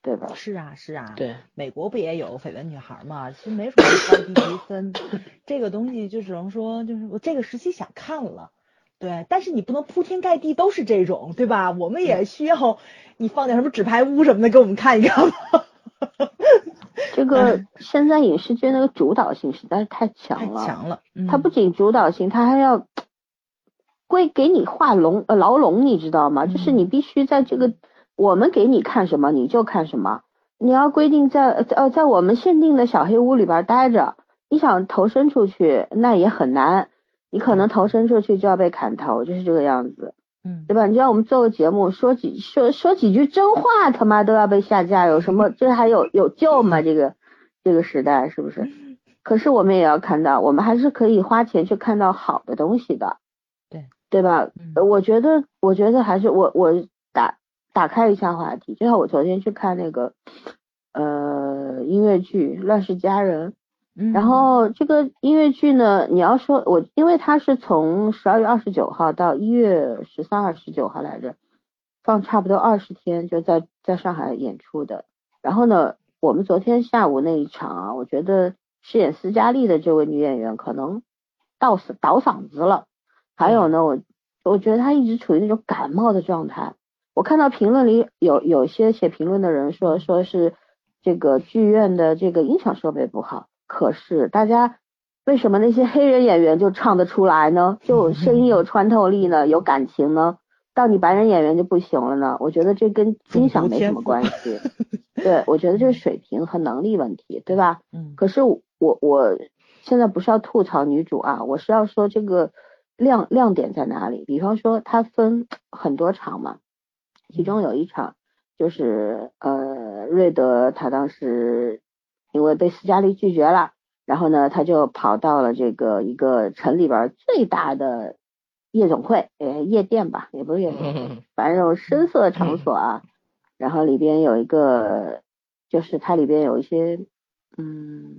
对吧？是啊是啊，对，美国不也有绯闻女孩嘛？其实没什么高低之分，这个东西就只能说，就是我这个时期想看了，对，但是你不能铺天盖地都是这种，对吧？我们也需要你放点什么纸牌屋什么的给我们看一看嘛。这个现在影视剧那个主导性实在是太太强了，强了，嗯、它不仅主导性，它还要 规给你画笼呃牢笼，你知道吗？就是你必须在这个我们给你看什么你就看什么，你要规定在呃在我们限定的小黑屋里边待着，你想投身出去那也很难，你可能投身出去就要被砍头，就是这个样子。嗯，对吧？你让我们做个节目，说几说说几句真话，他妈都要被下架，有什么这还有有救吗？这个这个时代是不是？可是我们也要看到，我们还是可以花钱去看到好的东西的，对对吧？嗯我觉得我觉得还是我我打打开一下话题，就像我昨天去看那个呃音乐剧《乱世佳人》。然后这个音乐剧呢，你要说我，因为它是从十二月二十九号到一月十三号、十九号来着，放差不多二十天，就在在上海演出的。然后呢，我们昨天下午那一场啊，我觉得饰演斯嘉丽的这位女演员可能倒嗓倒嗓子了。还有呢，我我觉得她一直处于那种感冒的状态。我看到评论里有有些写评论的人说，说是这个剧院的这个音响设备不好。可是大家为什么那些黑人演员就唱得出来呢？就声音有穿透力呢，有感情呢？到你白人演员就不行了呢？我觉得这跟欣赏没什么关系。对，我觉得这是水平和能力问题，对吧？嗯可是我我现在不是要吐槽女主啊，我是要说这个亮亮点在哪里？比方说它分 很多场嘛，其中有一场就是呃瑞德他当时因为被斯嘉丽拒绝了，然后呢他就跑到了这个一个城里边最大的夜总会，呃夜店吧，也不是夜总会，反正这种深色场所啊，然后里边有一个就是它里边有一些嗯。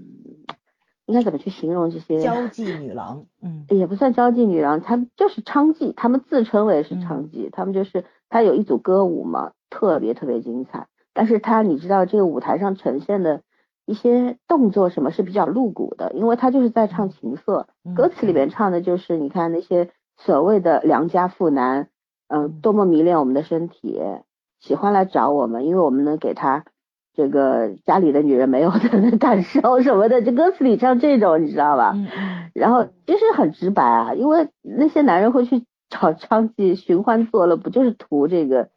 应该怎么去形容这些交际女郎，嗯也不算交际女郎，她们就是娼妓，她们自称为是娼妓，她们就是她有一组歌舞嘛，特别特别精彩。但是她你知道这个舞台上呈现的一些动作什么是比较露骨的，因为他就是在唱情色，嗯歌词里面唱的就是你看那些所谓的良家妇男，嗯，多么迷恋我们的身体，喜欢来找我们，因为我们能给他。这个家里的女人没有的感受什么的，这歌词里唱这种，你知道吧？然后就是很直白啊，因为那些男人会去找娼妓寻欢作乐，不就是图这个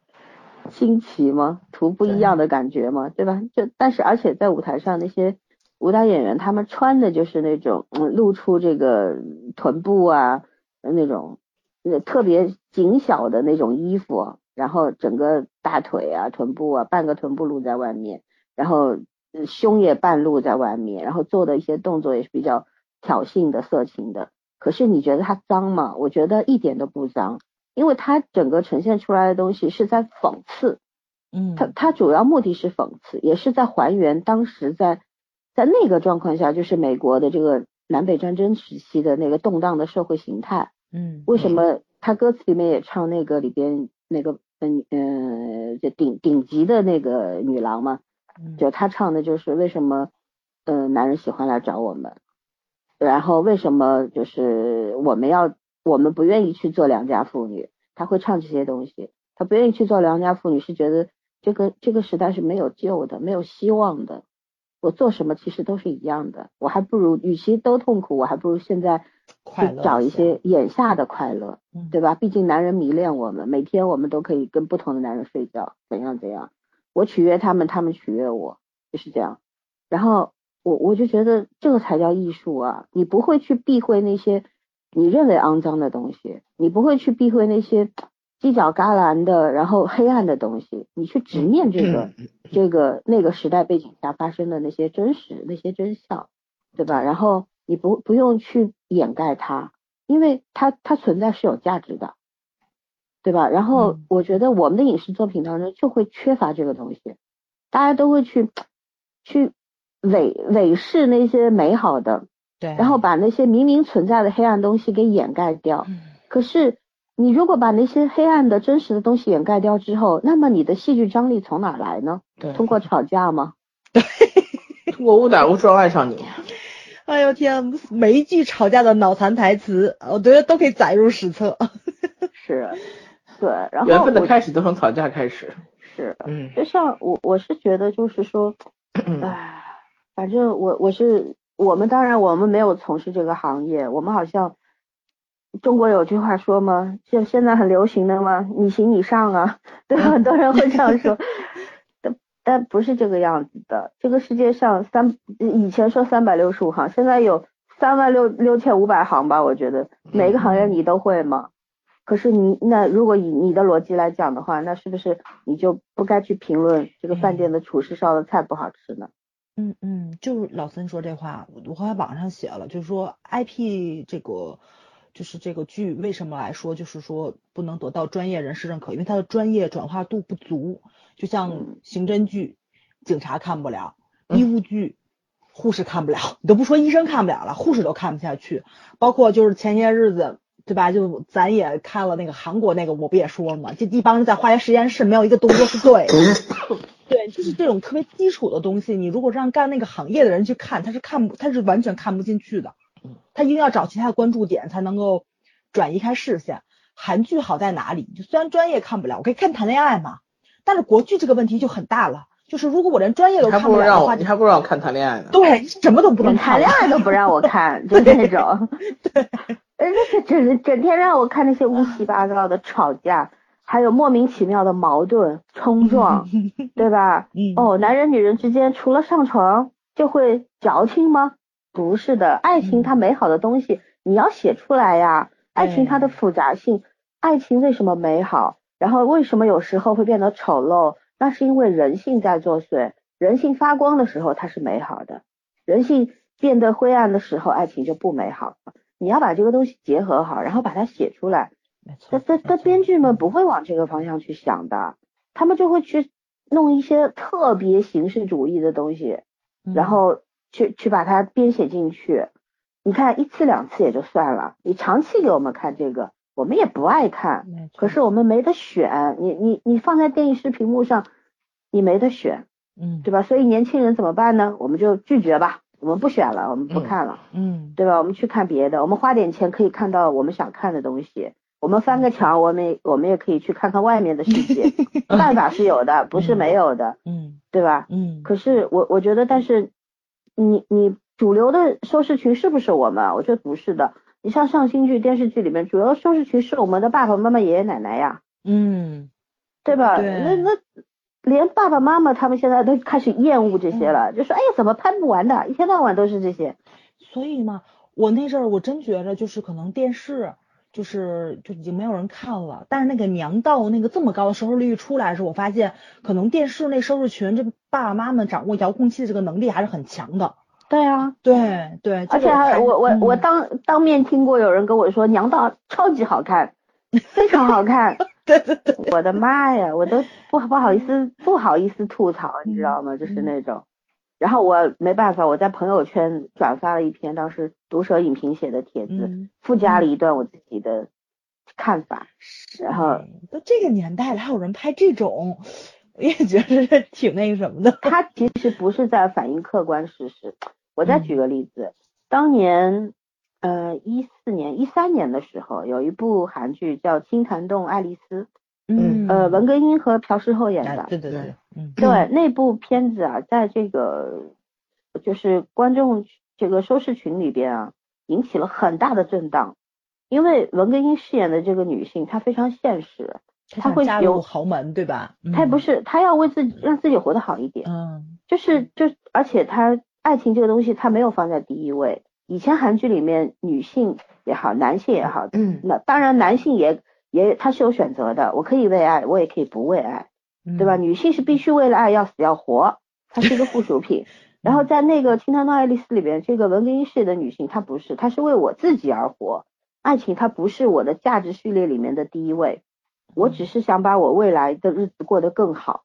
新奇吗？图不一样的感觉吗？对吧？就但是而且在舞台上那些舞蹈演员，他们穿的就是那种嗯露出这个臀部啊那种那特别紧小的那种衣服，然后整个大腿啊臀部啊半个臀部露在外面，然后呃胸也半露在外面，然后做的一些动作也是比较。挑衅的、色情的，可是你觉得它脏吗？我觉得一点都不脏，因为它整个呈现出来的东西是在讽刺，嗯，它它主要目的是讽刺，也是在还原当时在在那个状况下，就是美国的这个南北战争时期的那个动荡的社会形态。嗯，为什么他歌词里面也唱那个里边那个嗯呃就顶顶级的那个女郎嘛，嗯就他唱的就是为什么嗯、呃男人喜欢来找我们。然后为什么就是我们要我们不愿意去做良家妇女？他会唱这些东西，他不愿意去做良家妇女，是觉得这个这个时代是没有救的，没有希望的。我做什么其实都是一样的，我还不如与其都痛苦，我还不如现在去找一些眼下的快乐，嗯对吧？毕竟男人迷恋我们，每天我们都可以跟不同的男人睡觉，怎样怎样，我取悦他们，他们取悦我，就是这样。然后我我就觉得这个才叫艺术啊！你不会去避讳那些你认为肮脏的东西，你不会去避讳那些犄角旮旯的，然后黑暗的东西，你去直面这个这个那个时代背景下发生的那些真实、那些真相，对吧？然后你不不用去掩盖它，因为它它存在是有价值的，对吧？然后嗯我觉得我们的影视作品当中就会缺乏这个东西，大家都会去去伪伪饰那些美好的，对，然后把那些明明存在的黑暗东西给掩盖掉。嗯可是你如果把那些黑暗的真实的东西掩盖掉之后，那么你的戏剧张力从哪来呢？对，通过吵架吗？通过 误打误撞爱上你，哎呦天，每一句吵架的脑残台词，我觉得都可以载入史册。是，对，然后缘分的开始都从吵架开始。是，嗯就像我我是觉得就是说，唉，反正我我是我们当然我们没有从事这个行业，我们好像中国有句话说吗？就现在很流行的吗？你行你上啊，对，很多人会这样说。但但不是这个样子的。这个世界上三以前说三百六十五行，现在有三万六六千五百行吧？我觉得每个行业你都会吗？可是你那如果以你的逻辑来讲的话，那是不是你就不该去评论这个饭店的厨师烧的菜不好吃呢？嗯嗯，就是老森说这话，我后来网上写了，就是说 IP 这个就是这个剧为什么来说，就是说不能得到专业人士认可，因为它的专业转化度不足。就像刑侦剧，警察看不了；医务剧，护士看不了。你 都不说医生看不了了，护士都看不下去。包括就是前些日子。对吧？就咱也看了那个韩国那个，我不也说了吗？就一帮人在化学实验室，没有一个动作是对的。对，就是这种特别基础的东西，你如果让干那个行业的人去看，他是看不，他是完全看不进去的。他一定要找其他的关注点，才能够转移开视线。韩剧好在哪里？就虽然专业看不了，我可以看谈恋爱嘛。但是国剧这个问题就很大了，就是如果我连专业都看不了的话，你还不如让我看谈恋爱呢。对，什么都不能看谈恋爱都不让我看，就那种。对。那是整整天让我看那些乌七八糟的吵架，还有莫名其妙的矛盾冲撞，对吧？哦，男人女人之间除了上床就会矫情吗？不是的，爱情它美好的东西你要写出来呀。爱情它的复杂性，爱情为什么美好？然后为什么有时候会变得丑陋？那是因为人性在作祟。人性发光的时候它是美好的，人性变得灰暗的时候，爱情就不美好了。你要把这个东西结合好，然后把它写出来。没错，这这编剧们不会往这个方向去想的，他们就会去弄一些特别形式主义的东西，然后去去把它编写进去。你看一次两次也就算了，你长期给我们看这个，我们也不爱看。可是我们没得选，你你你放在电视屏幕上，你没得选，嗯，对吧？所以年轻人怎么办呢？我们就拒绝吧。我们不选了，我们不看了，嗯，对吧？我们去看别的，我们花点钱可以看到我们想看的东西。我们翻个墙，我们我们也可以去看看外面的世界。办法是有的，不是没有的，嗯，对吧？嗯。可是我我觉得，但是你你主流的收视群是不是我们？我觉得不是的。你像上新剧、电视剧里面，主要收视群是我们的爸爸妈妈、爷爷奶奶呀，嗯，对吧？对。那那。连爸爸妈妈他们现在都开始厌恶这些了，就说哎呀，怎么拍不完的，一天到晚都是这些。所以嘛，我那阵儿我真觉着就是可能电视就是就已经没有人看了，但是那个娘道那个这么高的收视率出来的时候，我发现可能电视那收视群这爸爸妈妈掌握遥控器的这个能力还是很强的。对啊，对对，而且还我我我当当面听过有人跟我说娘道超级好看，非常好看。对对对，我的妈呀，我都不不好意思不好意思吐槽，你知道吗？就是那种，然后我没办法，我在朋友圈转发了一篇当时毒舌影评写的帖子，附加了一段我自己的看法。然后都这个年代了，还有人拍这种，我也觉得挺那个什么的。他其实不是在反映客观事实。我再举个例子，当年。呃，一四年、一三年的时候，有一部韩剧叫《青潭洞爱丽丝》，嗯，呃，文根英和朴世厚演的，对对对，嗯，对，那部片子啊，在这个就是观众这个收视群里边啊，引起了很大的震荡，因为文根英饰演的这个女性，她非常现实，她会有豪门，对吧？她不是，她要为自己让自己活得好一点，嗯，就是就而且她爱情这个东西，她没有放在第一位。以前韩剧里面女性也好，男性也好，嗯，那当然男性也也他是有选择的，我可以为爱，我也可以不为爱，对吧？女性是必须为了爱要死要活，她是一个附属品。然后在那个《青滩洞爱丽丝》里边，这个文根英饰的女性她不是，她是为我自己而活，爱情它不是我的价值序列里面的第一位，我只是想把我未来的日子过得更好。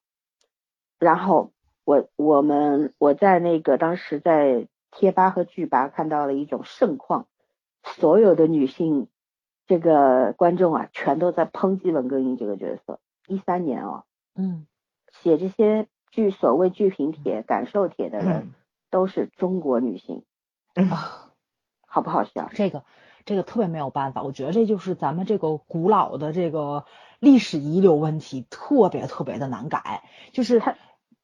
然后我我们我在那个当时在。贴吧和剧吧看到了一种盛况，所有的女性这个观众啊，全都在抨击文根英这个角色。一三年哦，嗯，写这些剧所谓剧评帖、感受帖的人都是中国女性，啊，好不好笑？这个这个特别没有办法，我觉得这就是咱们这个古老的这个历史遗留问题，特别特别的难改。就是他，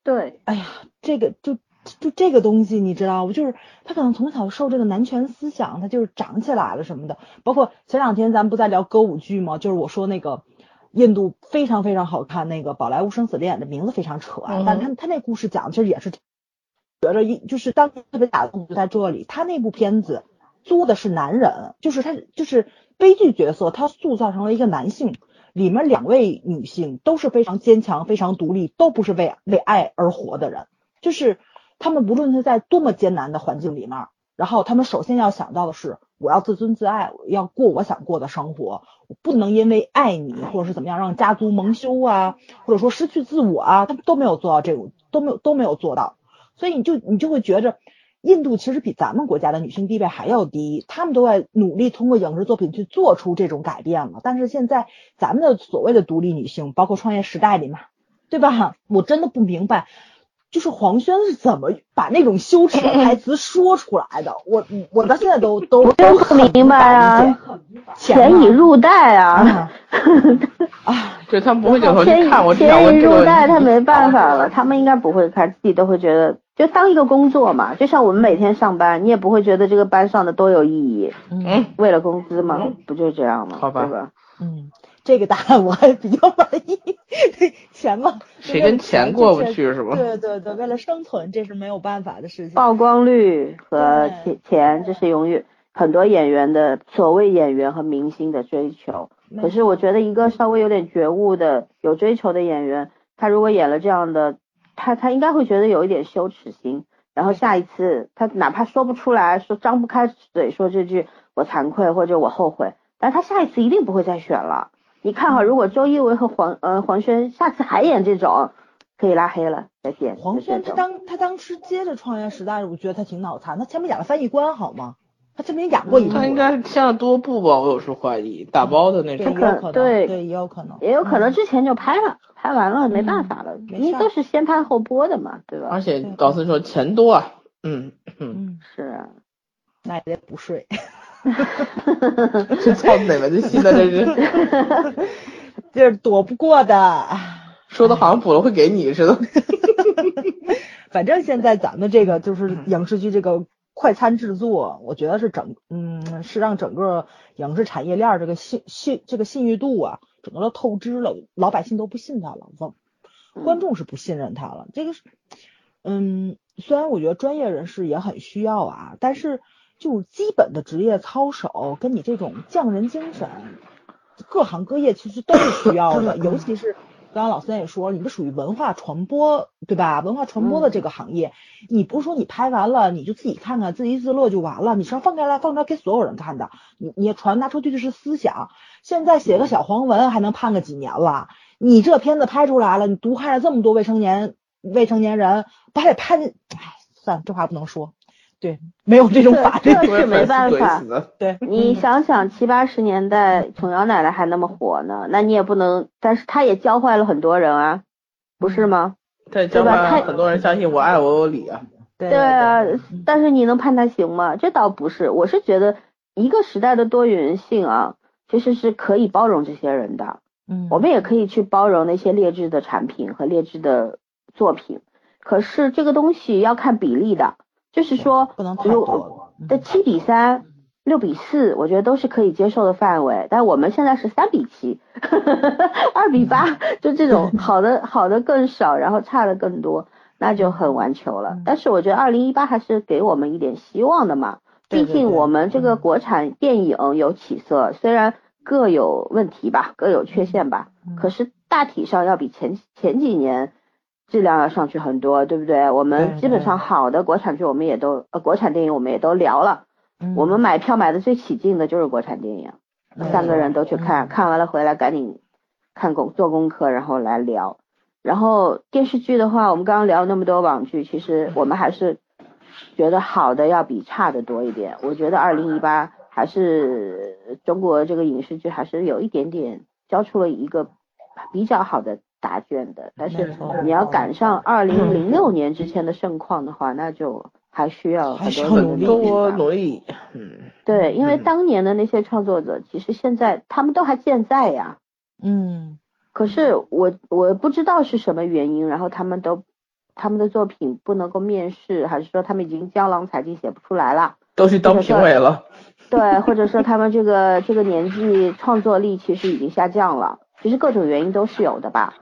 对，哎呀，这个就。就这个东西你知道不？就是他可能从小受这个男权思想，他就是长起来了什么的。包括前两天咱们不在聊歌舞剧吗？就是我说那个印度非常非常好看那个《宝莱坞生死恋》，的名字非常扯啊，但他他那故事讲的其实也是觉着一就是当特别打动就在这里，他那部片子作的是男人，就是他就是悲剧角色，他塑造成了一个男性。里面两位女性都是非常坚强、非常独立，都不是为为爱而活的人。就是他们无论是在多么艰难的环境里面，然后他们首先要想到的是，我要自尊自爱，我要过我想过的生活，我不能因为爱你或者是怎么样让家族蒙羞啊，或者说失去自我啊，他们都没有做到这种，都没有都没有做到。所以你就你就会觉着。印度其实比咱们国家的女性地位还要低，他们都在努力通过影视作品去做出这种改变了。但是现在咱们的所谓的独立女性，包括创业时代里面，对吧？我真的不明白，就是黄轩是怎么把那种羞耻的台词说出来的。我我到现在都都都不明白啊，钱已入袋啊，啊，对他们不会扭头去看我，钱已入袋，他没办法了，他们应该不会看，自己都会觉得。就当一个工作嘛，就像我们每天上班，你也不会觉得这个班上的多有意义，嗯，为了工资嘛，不就这样吗？好吧？嗯，这个答案我还比较满意，钱嘛，谁跟钱过不去是吧？对对对，为了生存，这是没有办法的事情。曝光率和钱钱，这是永远很多演员的所谓演员和明星的追求。可是我觉得一个稍微有点觉悟的、有追求的演员，他如果演了这样的。他他应该会觉得有一点羞耻心，然后下一次他哪怕说不出来，说张不开嘴说这句我惭愧或者我后悔，但他下一次一定不会再选了。你看哈，如果周一围和黄呃黄轩下次还演这种，可以拉黑了，再见。黄轩他当他当时接着创业时代，我觉得他挺脑残，他前面演了翻译官好吗？他前面演过一部，他应该是签了多部吧？我有时候怀疑打包的那种。对对，也有可能，也有可能之前就拍了，拍完了没办法了，因为都是先拍后播的嘛，对吧？而且高斯说钱多啊，嗯嗯是啊，那也得补税。这操哪门子心呢？这是，这是躲不过的。说的好像补了会给你似的。反正现在咱们这个就是影视剧这个。快餐制作，我觉得是整，嗯，是让整个影视产业链这个信信这个信誉度啊，整个都透支了，老百姓都不信他了，观众是不信任他了。这个是，嗯，虽然我觉得专业人士也很需要啊，但是就是基本的职业操守跟你这种匠人精神，各行各业其实都是需要的，尤其是。刚刚老三也说，你们属于文化传播，对吧？文化传播的这个行业，你不是说你拍完了你就自己看看，自娱自乐就完了？你是要放开来，放出来给所有人看的。你你传达出去的是思想。现在写个小黄文还能判个几年了？你这片子拍出来了，你毒害了这么多未成年未成年人，不还得判？哎，算了，这话不能说。对，没有这种法律，这是没办法。对，你想想七八十年代琼瑶奶奶还那么火呢，那你也不能，但是她也教坏了很多人啊，不是吗？对，教坏了很多人相信我爱我有理啊。对啊，但是你能判他刑吗？这倒不是，我是觉得一个时代的多元性啊，其实是可以包容这些人的。嗯，我们也可以去包容那些劣质的产品和劣质的作品，可是这个东西要看比例的。就是说，不能太多的七比三、六比四，我觉得都是可以接受的范围。但我们现在是三比七、二比八，就这种 好的好的更少，然后差的更多，那就很完球了。但是我觉得二零一八还是给我们一点希望的嘛。毕竟我们这个国产电影有起色，虽然各有问题吧，各有缺陷吧，可是大体上要比前前几年。质量要上去很多，对不对？我们基本上好的国产剧，我们也都呃，国产电影我们也都聊了。我们买票买的最起劲的就是国产电影，三个人都去看，看完了回来赶紧看功做功课，然后来聊。然后电视剧的话，我们刚刚聊那么多网剧，其实我们还是觉得好的要比差的多一点。我觉得二零一八还是中国这个影视剧还是有一点点交出了一个比较好的。答卷的，但是你要赶上二零零六年之前的盛况的话，那就还需要很多努力。多努力，嗯，对，因为当年的那些创作者，其实现在他们都还健在呀。嗯。可是我我不知道是什么原因，然后他们都他们的作品不能够面试，还是说他们已经江郎才尽写不出来了？都去当评委了。对，或者说他们这个这个年纪创作力其实已经下降了，其实各种原因都是有的吧。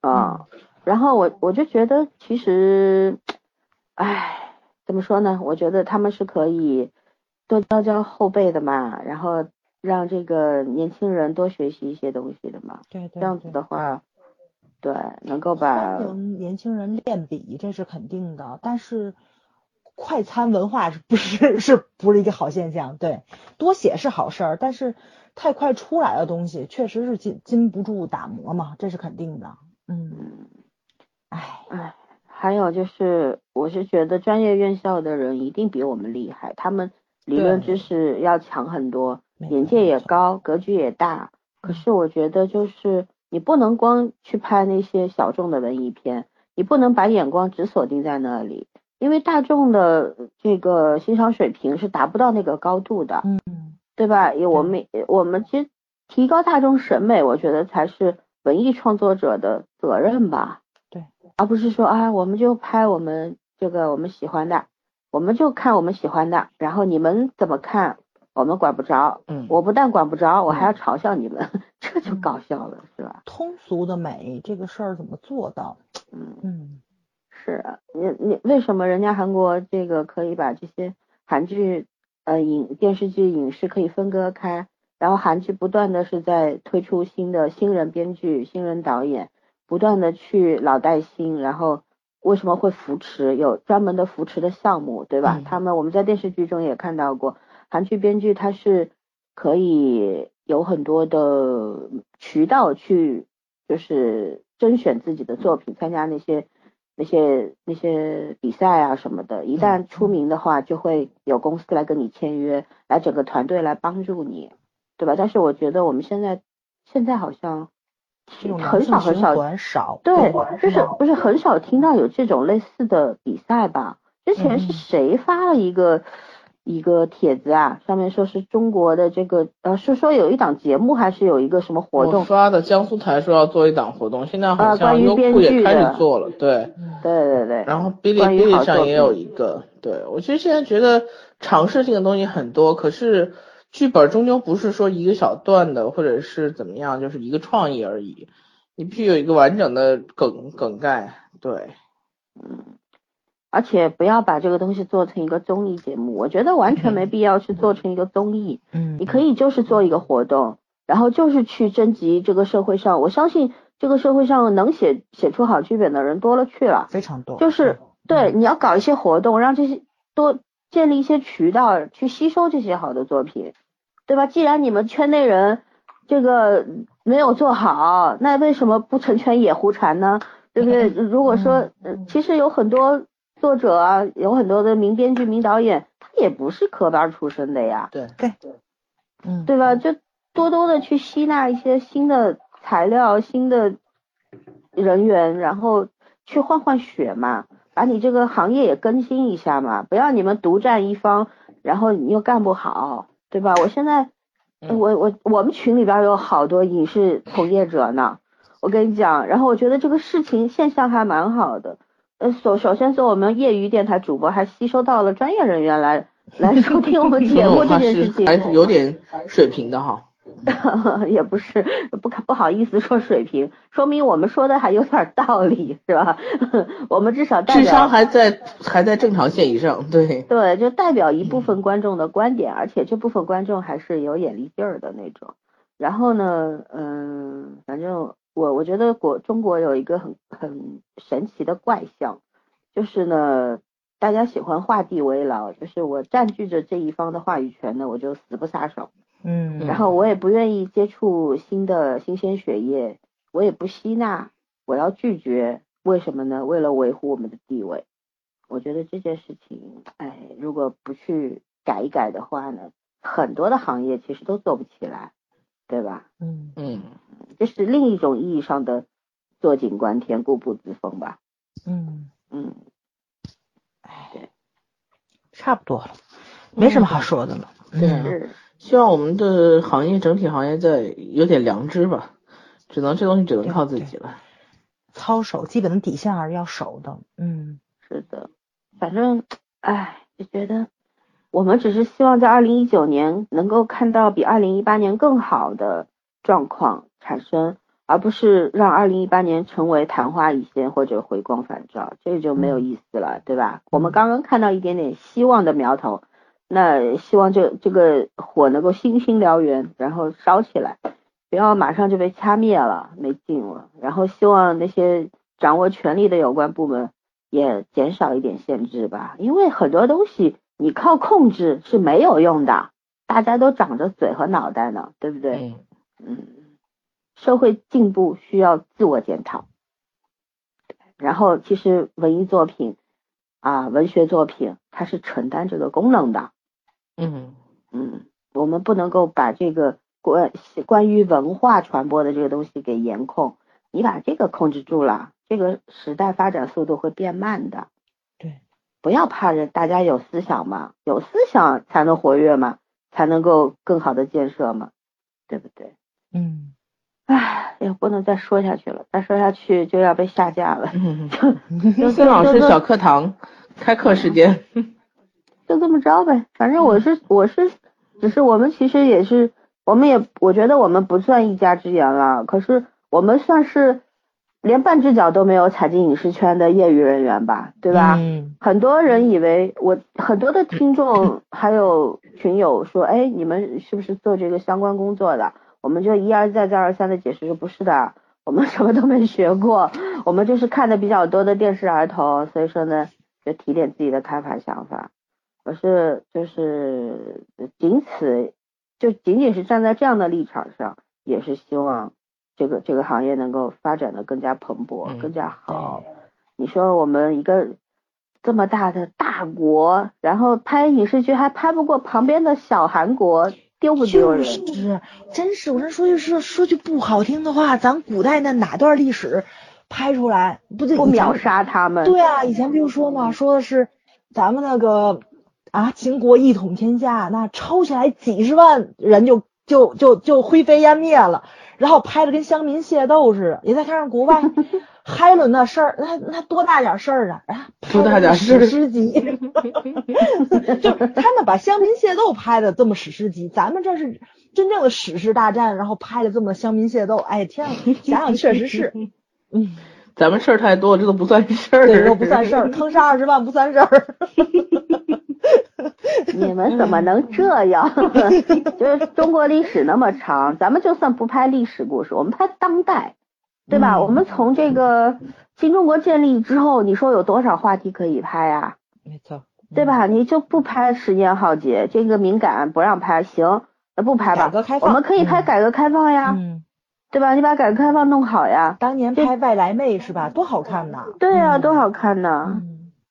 啊，然后我我就觉得其实，唉，怎么说呢？我觉得他们是可以多教教后辈的嘛，然后让这个年轻人多学习一些东西的嘛。对对，这样子的话，对，能够把年轻人练笔，这是肯定的。但是快餐文化是不是 是不是一个好现象？对，多写是好事儿，但是太快出来的东西确实是禁禁不住打磨嘛，这是肯定的。嗯，哎哎，还有就是，我是觉得专业院校的人一定比我们厉害，他们理论知识要强很多，眼界也高，格局也大。可是我觉得，就是你不能光去拍那些小众的文艺片，你不能把眼光只锁定在那里，因为大众的这个欣赏水平是达不到那个高度的，嗯，对吧？因为我们我们其实提高大众审美，我觉得才是。文艺创作者的责任吧，对，而不是说啊，我们就拍我们这个我们喜欢的，我们就看我们喜欢的，然后你们怎么看，我们管不着，嗯，我不但管不着，我还要嘲笑你们，这就搞笑了，是吧？通俗的美这个事儿怎么做到？嗯嗯，是啊，你你为什么人家韩国这个可以把这些韩剧呃影电视剧影视可以分割开？然后韩剧不断的是在推出新的新人编剧、新人导演，不断的去老带新，然后为什么会扶持？有专门的扶持的项目，对吧？他们我们在电视剧中也看到过，韩剧编剧他是可以有很多的渠道去，就是甄选自己的作品，参加那些那些那些比赛啊什么的。一旦出名的话，就会有公司来跟你签约，来整个团队来帮助你。对吧？但是我觉得我们现在现在好像很少很少少，对，就是不是很少听到有这种类似的比赛吧？之前是谁发了一个一个帖子啊？上面说是中国的这个呃，是说有一档节目还是有一个什么活动？刷的江苏台说要做一档活动，现在好像优酷也开始做了，对，对对对。然后哔哩哔哩上也有一个，对我其实现在觉得尝试性的东西很多，可是。剧本终究不是说一个小段的，或者是怎么样，就是一个创意而已。你必须有一个完整的梗梗概，对，嗯，而且不要把这个东西做成一个综艺节目，我觉得完全没必要去做成一个综艺。嗯，你可以就是做一个活动，然后就是去征集这个社会上，我相信这个社会上能写写出好剧本的人多了去了，非常多。就是对，你要搞一些活动，让这些多建立一些渠道去吸收这些好的作品。对吧？既然你们圈内人这个没有做好，那为什么不成全野狐禅呢？对不对？如果说，其实有很多作者啊，有很多的名编剧、名导演，他也不是科班出身的呀。对对对，嗯，对吧？就多多的去吸纳一些新的材料、新的人员，然后去换换血嘛，把你这个行业也更新一下嘛，不要你们独占一方，然后你又干不好。对吧？我现在，我我我们群里边有好多影视从业者呢。我跟你讲，然后我觉得这个事情现象还蛮好的。呃，首首先是我们业余电台主播还吸收到了专业人员来来收听我们节目这件事情，还是有点水平的哈。也不是不不好意思说水平，说明我们说的还有点道理，是吧？我们至少智商还在还在正常线以上，对对，就代表一部分观众的观点，而且这部分观众还是有眼力劲儿的那种。然后呢，嗯，反正我我觉得国中国有一个很很神奇的怪象，就是呢，大家喜欢画地为牢，就是我占据着这一方的话语权呢，我就死不撒手。嗯，然后我也不愿意接触新的新鲜血液，我也不吸纳，我要拒绝，为什么呢？为了维护我们的地位。我觉得这件事情，哎，如果不去改一改的话呢，很多的行业其实都做不起来，对吧？嗯嗯，这是另一种意义上的坐井观天、固步自封吧。嗯嗯，哎，对，差不多了，没什么好说的了。对。希望我们的行业整体行业在有点良知吧，只能这东西只能靠自己了。操守，基本的底线还是要守的。嗯，是的，反正，哎，就觉得我们只是希望在二零一九年能够看到比二零一八年更好的状况产生，而不是让二零一八年成为昙花一现或者回光返照，这就没有意思了，对吧？我们刚刚看到一点点希望的苗头，那希望这这个火能够星星燎原，然后烧起来。不要马上就被掐灭了，没劲了。然后希望那些掌握权力的有关部门也减少一点限制吧，因为很多东西你靠控制是没有用的。大家都长着嘴和脑袋呢，对不对？嗯。社会进步需要自我检讨。然后，其实文艺作品啊，文学作品它是承担这个功能的。嗯嗯，我们不能够把这个。关关于文化传播的这个东西给严控，你把这个控制住了，这个时代发展速度会变慢的。对，不要怕人，大家有思想嘛，有思想才能活跃嘛，才能够更好的建设嘛，对不对？嗯，唉，也不能再说下去了，再说下去就要被下架了。孙老师小课堂开课时间，就这么着呗，反正我是我是，只是我们其实也是。我们也，我觉得我们不算一家之言了，可是我们算是连半只脚都没有踩进影视圈的业余人员吧，对吧？嗯。很多人以为我很多的听众 还有群友说，哎，你们是不是做这个相关工作的？我们就一而再再而三的解释说不是的，我们什么都没学过，我们就是看的比较多的电视儿童，所以说呢，就提点自己的看法想法。我是就是仅此。就仅仅是站在这样的立场上，也是希望这个这个行业能够发展的更加蓬勃、更加好。你说我们一个这么大的大国，然后拍影视剧还拍不过旁边的小韩国，丢不丢人？是，真是。我这说句说说句不好听的话，咱古代那哪段历史拍出来不就不秒杀他们？对啊，以前不就说嘛，说的是咱们那个。啊！秦国一统天下，那抄起来几十万人就就就就灰飞烟灭了，然后拍的跟乡民械斗似的。你再看看国外，海伦的事儿，那那多大点事儿啊？啊，多大点事史诗级，就他们把乡民械斗拍的这么史诗级，咱们这是真正的史诗大战，然后拍的这么乡民械斗。哎天啊，想想确实是，嗯，咱们事儿太多，这都不算事儿，这都不算事儿，坑杀二十万不算事儿。你们怎么能这样？就是中国历史那么长，咱们就算不拍历史故事，我们拍当代，对吧？我们从这个新中国建立之后，你说有多少话题可以拍啊？没错，对吧？你就不拍十年浩劫，这个敏感不让拍，行，那不拍吧。改革开放，我们可以拍改革开放呀，对吧？你把改革开放弄好呀。当年拍外来妹是吧？多好看呐！对呀，多好看呐！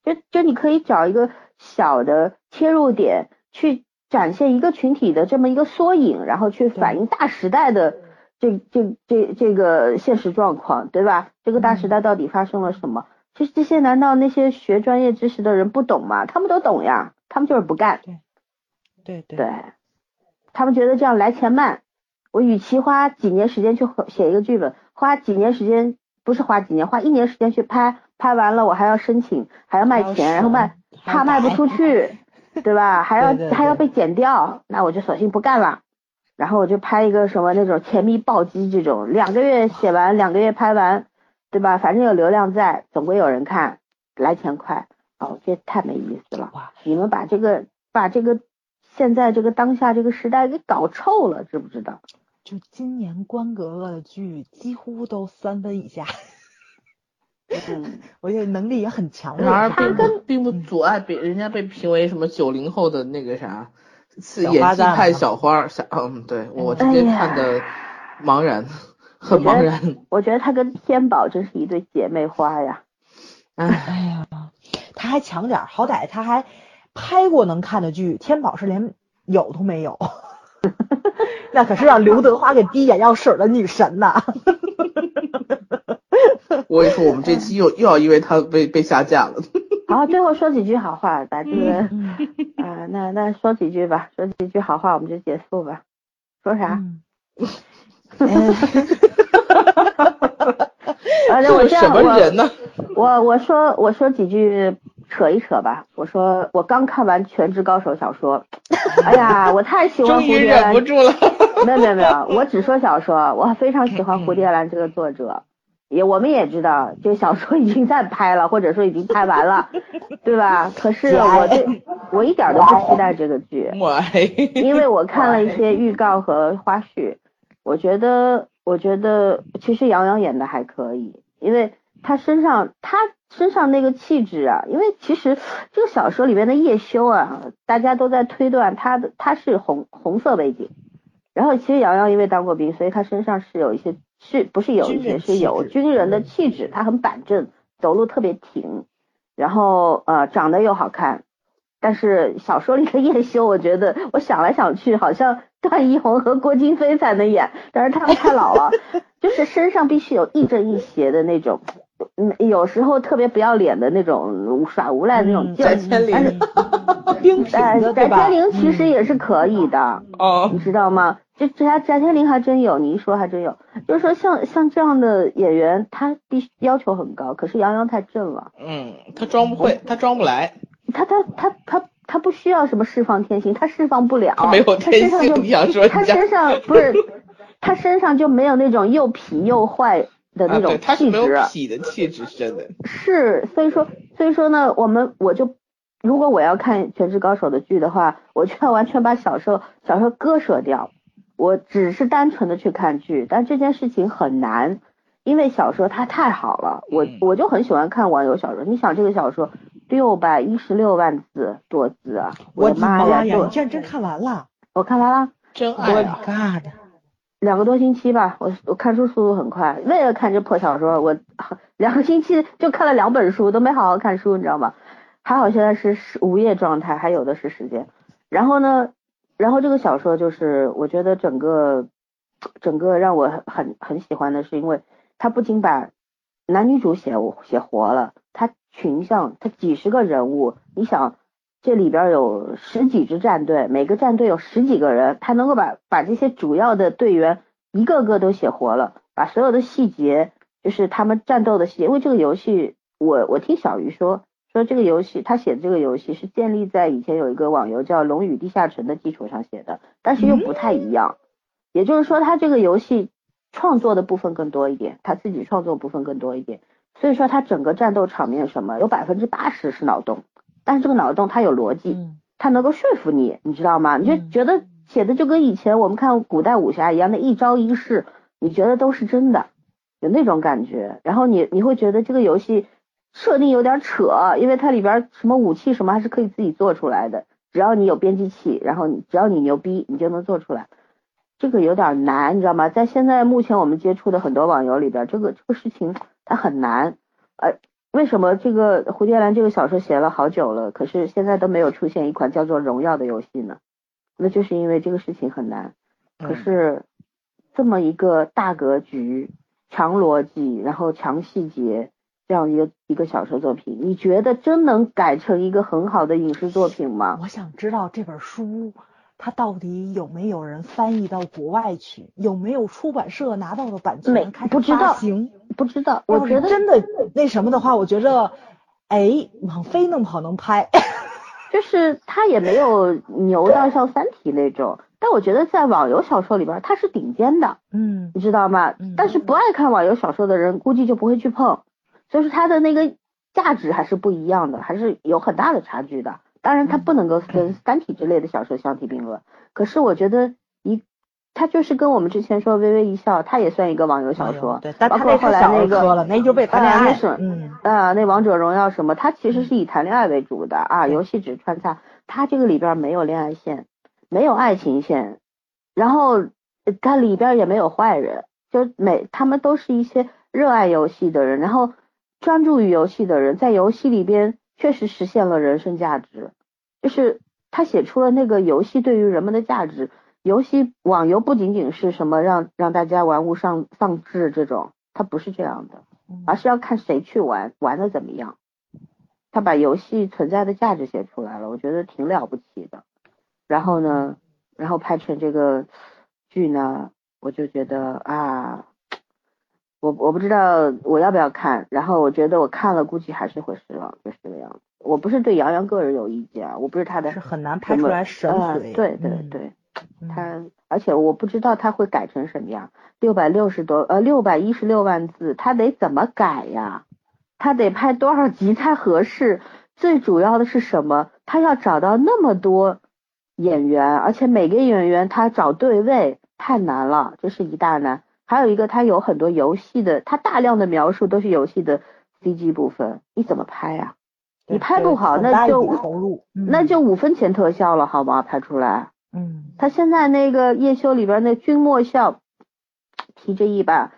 就就你可以找一个。小的切入点去展现一个群体的这么一个缩影，然后去反映大时代的这这这这个现实状况，对吧？这个大时代到底发生了什么？其实这些难道那些学专业知识的人不懂吗？他们都懂呀，他们就是不干。对对对，对他们觉得这样来钱慢。我与其花几年时间去写一个剧本，花几年时间不是花几年，花一年时间去拍，拍完了我还要申请，还要卖钱，然后卖。怕卖不出去，对吧？还要还要被剪掉，那我就索性不干了。然后我就拍一个什么那种甜蜜暴击这种，两个月写完，两个月拍完，对吧？反正有流量在，总归有人看，来钱快。哦，这太没意思了。哇你们把这个把这个现在这个当下这个时代给搞臭了，知不知道？就今年关格格的剧几乎都三分以下。嗯，我觉得能力也很强。然而并不并不阻碍别人家被评为什么九零后的那个啥，是演技派小花。小嗯，对我直接看的茫然，很茫然。我觉得他跟天宝真是一对姐妹花呀。哎呀，他还强点，好歹他还拍过能看的剧。天宝是连有都没有，那可是让刘德华给滴眼药水的女神呐。我跟你说，我们这期又 又要因为他被被下架了。好，最后说几句好话，把这个啊，那那说几句吧，说几句好话，我们就结束吧。说啥？啊，那这是什我这样么人呢？我我我说我说几句扯一扯吧。我说我刚看完《全职高手》小说，哎呀，我太喜欢蝴蝶兰忍不住了。没有没有没有，我只说小说，我非常喜欢蝴蝶兰这个作者。也我们也知道，这个小说已经在拍了，或者说已经拍完了，对吧？可是 我对我一点都不期待这个剧，因为我看了一些预告和花絮，我觉得我觉得其实杨洋演的还可以，因为他身上他身上那个气质啊，因为其实这个小说里面的叶修啊，大家都在推断他的他是红红色背景。然后其实瑶瑶因为当过兵，所以他身上是有一些是不是有一些是有军人的气质，他很板正，走路特别挺，然后呃长得又好看。但是小说里的叶修，我觉得我想来想去，好像段奕宏和郭京飞才能演，但是他们太老了，就是身上必须有亦正亦邪的那种，嗯，有时候特别不要脸的那种耍无赖的那种劲儿。翟千但是灵，冰品呃，翟的对吧？千灵其实也是可以的，哦你，知道吗？这这翟翟天临还真有，你一说还真有。就是说像像这样的演员，他必须要求很高，可是杨洋太正了，嗯，他装不会，他装不来，他他他他他不需要什么释放天性，他释放不了，他没有天性。身上就你想说他身上不是，他身上就没有那种又痞又坏的啊，那种对，他是没有气质。痞的气质，真的。是，所以说，所以说呢，我们我就，如果我要看《全职高手》的剧的话，我就要完全把小说小说割舍掉，我只是单纯的去看剧，但这件事情很难，因为小说它太好了，我嗯我就很喜欢看网游小说。你想这个小说六百一十六万字多字啊，我的妈呀！你竟然真看完了！我看完了。真我的爱啊！God！两个多星期吧，我我看书速度很快。为了看这破小说，我两个星期就看了两本书，都没好好看书，你知道吗？还好现在是是无业状态，还有的是时间。然后呢，然后这个小说就是，我觉得整个整个让我很很很喜欢的是，因为它不仅把男女主写写活了，它群像，它几十个人物，你想这里边有十几支战队，每个战队有十几个人，他能够把把这些主要的队员一个个都写活了，把所有的细节，就是他们战斗的细节。因为这个游戏，我我听小鱼说说这个游戏，他写的这个游戏是建立在以前有一个网游叫《龙与地下城》的基础上写的，但是又不太一样。也就是说，他这个游戏创作的部分更多一点，他自己创作部分更多一点。所以说，他整个战斗场面什么有百分之八十是脑洞，但是这个脑洞它有逻辑，嗯，它能够说服你，你知道吗？你就嗯觉得写的就跟以前我们看古代武侠一样，那一招一式，你觉得都是真的，有那种感觉。然后你你会觉得这个游戏设定有点扯，因为它里边什么武器什么还是可以自己做出来的，只要你有编辑器，然后你只要你牛逼，你就能做出来。这个有点难，你知道吗？在现在目前我们接触的很多网游里边，这个这个事情它很难。呃，为什么这个蝴蝶兰这个小说写了好久了，可是现在都没有出现一款叫做《荣耀》的游戏呢？那就是因为这个事情很难。可嗯是这么一个大格局、强逻辑，然后强细节这样一个一个小说作品，你觉得真能改成一个很好的影视作品吗？我想知道这本书它到底有没有人翻译到国外去，有没有出版社拿到了版权开不知道始发行？不知道，我觉得真的那什么的话，我觉着，哎，网飞弄不好能拍。就是他也没有牛到像《三体》那种，但我觉得在网游小说里边他是顶尖的，嗯你知道吗嗯？但是不爱看网游小说的人估计就不会去碰，就是它的那个价值还是不一样的，还是有很大的差距的。当然，它不能够跟《三体》之类的小说相提并论，可是我觉得一，它就是跟我们之前说《微微一笑》，它也算一个网游小说，对，但包括后来那个那就被谈恋爱。是嗯，啊，那王者荣耀什么，它其实是以谈恋爱为主的啊，游戏只穿插，它这个里边没有恋爱线，没有爱情线，然后呃它里边也没有坏人，就每他们都是一些热爱游戏的人，然后专注于游戏的人，在游戏里边确实实现了人生价值，就是他写出了那个游戏对于人们的价值。游戏网游不仅仅是什么让让大家玩物丧丧志这种，它不是这样的。嗯而是要看谁去玩，玩的怎么样。他把游戏存在的价值写出来了，我觉得挺了不起的。然后呢，然后拍成这个剧呢，我就觉得啊，我我不知道我要不要看，然后我觉得我看了估计还是会失望，就是这个样子。我不是对杨洋个人有意见啊，我不是他的是很难拍出来神呃髓。对对嗯对，嗯他而且我不知道他会改成什么样，六百六十多呃六百一十六万字，他得怎么改呀？他得拍多少集才合适？最主要的是什么？他要找到那么多演员，而且每个演员他找对位太难了，这是一大难。还有一个，他有很多游戏的，他大量的描述都是游戏的 CG 部分，你怎么拍呀？对你拍不好，那就投入，嗯那就五分钱特效了，好吗？拍出来。嗯他现在那个叶修里边那君莫笑提着一把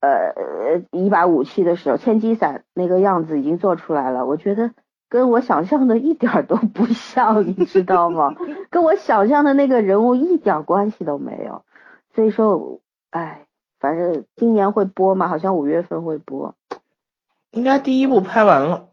呃一把武器的时候，千机伞那个样子已经做出来了，我觉得跟我想象的一点儿都不像，你知道吗？跟我想象的那个人物一点关系都没有。所以说，哎，反正今年会播嘛，好像五月份会播，应该第一部拍完了。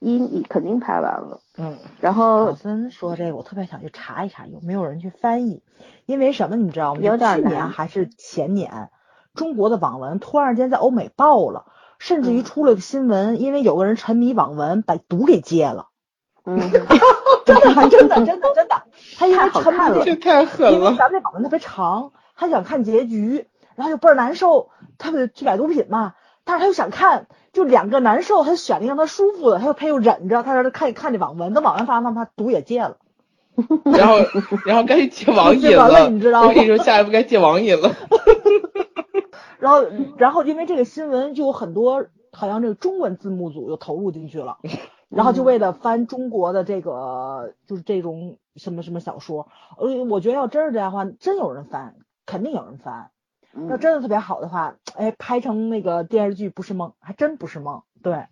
一肯定拍完了。嗯，然小后森说这个，我特别想去查一查有没有人去翻译，因为什么你知道吗？有点去年还是前年，中国的网文突然间在欧美爆了，甚至于嗯出了个新闻，因为有个人沉迷网文，把毒给戒了，嗯，真的真的真的真的，他因为看了这太狠了因为。咱们这网文特别长，他想看结局，然后就倍儿难受，他不去买毒品嘛，但是他又想看，就两个难受，他就选了一个让他舒服的，他又他又忍着，他说他看看这网文，等网文发完，他毒也戒了。然后，然后该戒 网瘾了你知道吗我跟你说，下一步该戒网瘾了。然后，然后因为这个新闻，就有很多好像这个中文字幕组又投入进去了，然后就为了翻中国的这个就是这种什么什么小说，呃，我觉得要真是这样的话，真有人翻，肯定有人翻。要嗯真的特别好的话，哎，拍成那个电视剧不是梦，还真不是梦。对，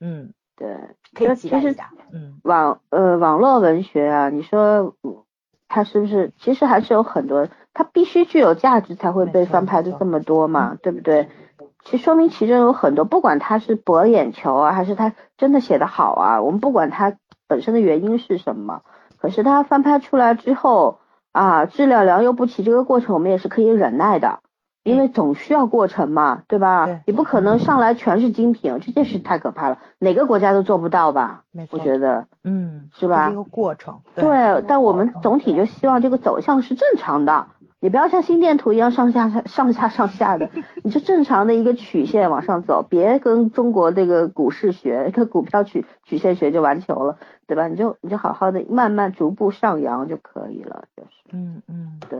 嗯，对。可以期待其实一下。嗯，网呃网络文学啊，你说嗯它是不是其实还是有很多，它必须具有价值才会被翻拍的这么多嘛，对不对？其实说明其中有很多，不管它是博眼球啊，还是它真的写得好啊，我们不管它本身的原因是什么，可是它翻拍出来之后啊，质量良莠不齐，这个过程我们也是可以忍耐的。因为总需要过程嘛，对吧？对你不可能上来全是精品，这件事太可怕了，哪个国家都做不到吧？没错我觉得。嗯，是吧一个过程。对，但我们总体就希望这个走向是正常的，你不要像心电图一样上下上下上下的，你就正常的一个曲线往上走，别跟中国这个股市学，跟股票曲曲线学就完球了，对吧？你就你就好好的慢慢逐步上扬就可以了，就是嗯嗯。对，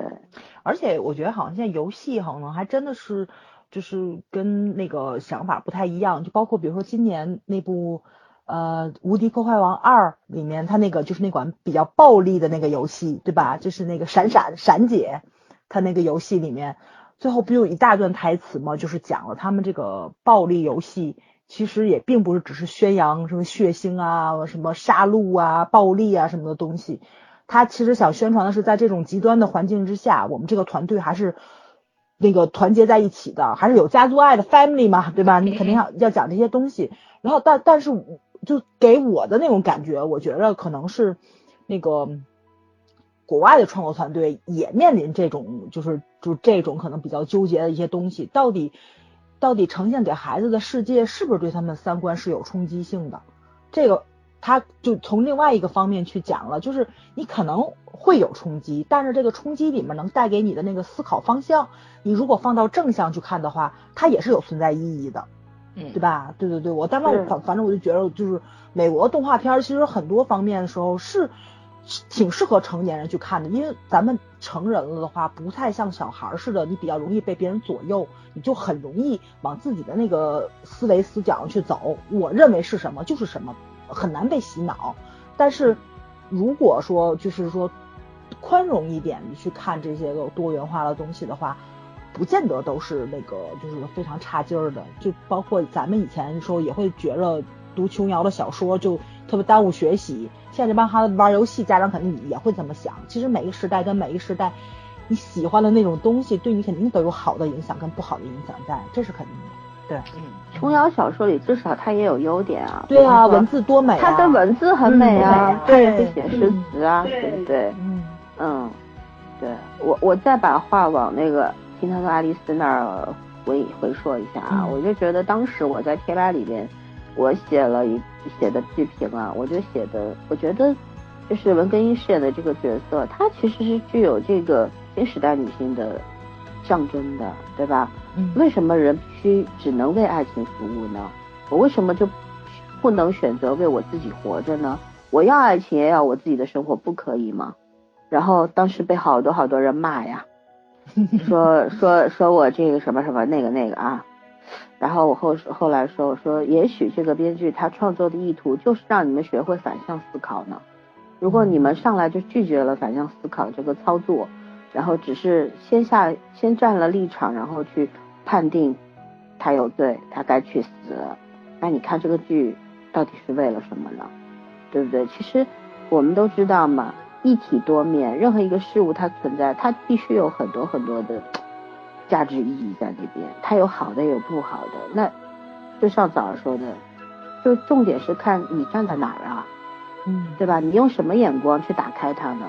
而且我觉得好像现在游戏好像还真的是，就是跟那个想法不太一样，就包括比如说今年那部呃《无敌破坏王二》里面，它那个就是那款比较暴力的那个游戏，对吧？就是那个闪闪闪姐，他那个游戏里面最后不有一大段台词吗？就是讲了他们这个暴力游戏。其实也并不是只是宣扬什么血腥啊、什么杀戮啊、暴力啊什么的东西，他其实想宣传的是，在这种极端的环境之下，我们这个团队还是那个团结在一起的，还是有家族爱的 family 嘛，对吧？你肯定要要讲这些东西。然后，但但是就给我的那种感觉，我觉得可能是那个国外的创作团队也面临这种，就是就这种可能比较纠结的一些东西，到底到底呈现给孩子的世界是不是对他们三观是有冲击性的？这个。他就从另外一个方面去讲了，就是你可能会有冲击，但是这个冲击里面能带给你的那个思考方向，你如果放到正向去看的话，它也是有存在意义的，嗯，对吧？对对对，我当是然反反正我就觉得，就是美国动画片儿其实很多方面的时候是挺适合成年人去看的，因为咱们成人了的话，不太像小孩儿似的，你比较容易被别人左右，你就很容易往自己的那个思维死角上去走。我认为是什么就是什么。很难被洗脑，但是如果说就是说宽容一点你去看这些个多元化的东西的话，不见得都是那个就是非常差劲儿的。就包括咱们以前的时候也会觉得读琼瑶的小说就特别耽误学习，现在这帮孩子玩游戏，家长肯定也会这么想。其实每个时代跟每个时代，你喜欢的那种东西，对你肯定都有好的影响跟不好的影响在，这是肯定的。对，嗯，琼瑶小说里至少它也有优点啊。对啊，文字多美啊！它的文字很美啊，它对也会写诗词啊，对不对？嗯嗯，对我我再把话往那个听他说爱丽丝那儿回回说一下啊，嗯我就觉得当时我在贴吧里边，我写了一写的剧评啊，我就写的，我觉得就是文根英饰演的这个角色，她其实是具有这个新时代女性的象征的，对吧？嗯为什么人必须只能为爱情服务呢？我为什么就不能选择为我自己活着呢？我要爱情也要我自己的生活，不可以吗？然后当时被好多好多人骂呀，说说说我这个什么什么那个那个啊，然后我后后来说我说也许这个编剧他创作的意图就是让你们学会反向思考呢。如果你们上来就拒绝了反向思考这个操作，然后只是先下先站了立场，然后去判定他有罪，他该去死，那你看这个剧到底是为了什么呢？对不对？其实我们都知道嘛，一体多面，任何一个事物它存在，它必须有很多很多的价值意义在里边，它有好的有不好的。那就像早上说的，就重点是看你站在哪儿啊，嗯对吧？你用什么眼光去打开它呢？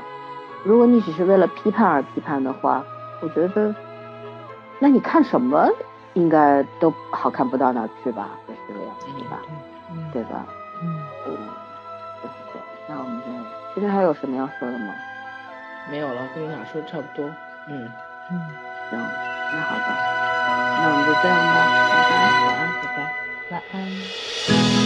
如果你只是为了批判而批判的话，我觉得，那你看什么应该都好看不到哪儿去吧，就是这个样子，对吧？嗯对吧？嗯嗯，就是这样。那我们就今天还有什么要说的吗？没有了，跟你俩说差不多。嗯，嗯，行，那好吧，那我们就这样吧，拜拜。晚安，拜拜。晚安。